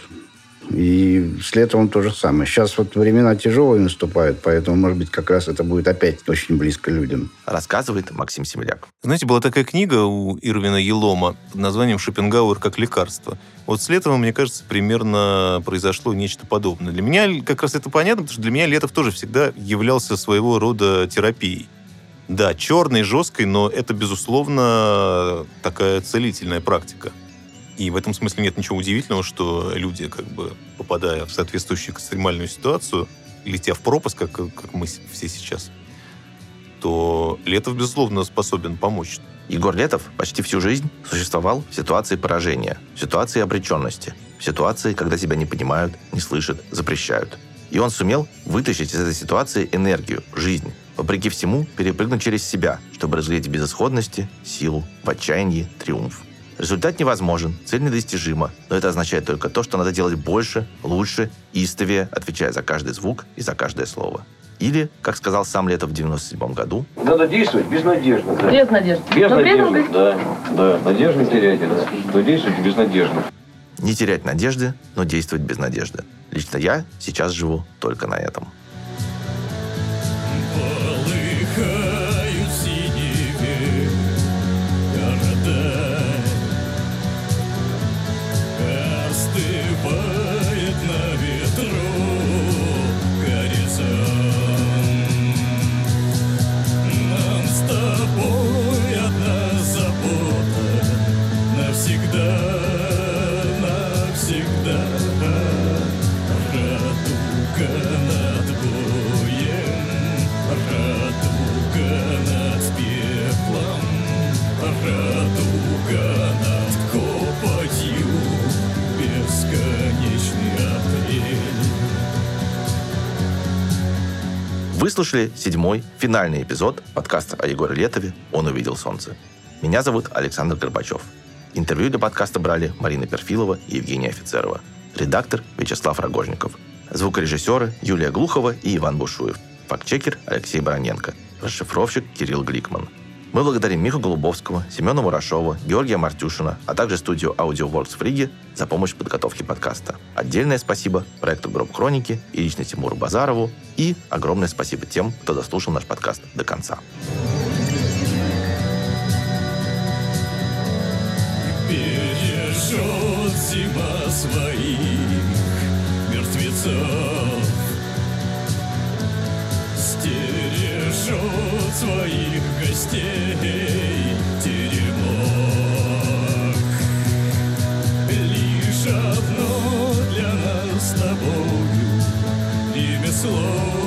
И с летом то же самое. Сейчас вот времена тяжелые наступают, поэтому, может быть, как раз это будет опять очень близко людям.
Рассказывает Максим Семеляк.
Знаете, была такая книга у Ирвина Елома под названием «Шопенгауэр как лекарство». Вот с Летовым, мне кажется, примерно произошло нечто подобное. Для меня как раз это понятно, потому что для меня Летов тоже всегда являлся своего рода терапией. Да, черной, жесткой, но это, безусловно, такая целительная практика. И в этом смысле нет ничего удивительного, что люди, как бы попадая в соответствующую экстремальную ситуацию, летя в пропасть, как, как мы все сейчас, то Летов, безусловно, способен помочь.
Егор Летов почти всю жизнь существовал в ситуации поражения, в ситуации обреченности, в ситуации, когда тебя не понимают, не слышат, запрещают. И он сумел вытащить из этой ситуации энергию, жизнь, вопреки всему перепрыгнуть через себя, чтобы разглядеть безысходности, силу, в отчаянии, триумф. Результат невозможен, цель недостижима, но это означает только то, что надо делать больше, лучше, истовее, отвечая за каждый звук и за каждое слово. Или, как сказал сам Летов в 97 году,
Надо действовать безнадежно. Да.
Без надежды.
Без
Но при этом
надежды, да, да. Надежду не теряйте, да. Но действуйте безнадежно.
Не терять надежды, но действовать без надежды. Лично я сейчас живу только на этом. Слушали седьмой, финальный эпизод подкаста о Егоре Летове «Он увидел солнце». Меня зовут Александр Горбачев. Интервью для подкаста брали Марина Перфилова и Евгения Офицерова. Редактор Вячеслав Рогожников. Звукорежиссеры Юлия Глухова и Иван Бушуев. Фактчекер Алексей Бароненко. Расшифровщик Кирилл Гликман. Мы благодарим Миху Голубовского, Семена Мурашова, Георгия Мартюшина, а также студию AudioWorks в Риге за помощь в подготовке подкаста. Отдельное спасибо проекту Гроб Хроники и лично Тимуру Базарову. И огромное спасибо тем, кто дослушал наш подкаст до конца.
Бережет зима своих мертвецов стережет своих гостей теремок. Лишь одно для нас с тобою ремесло.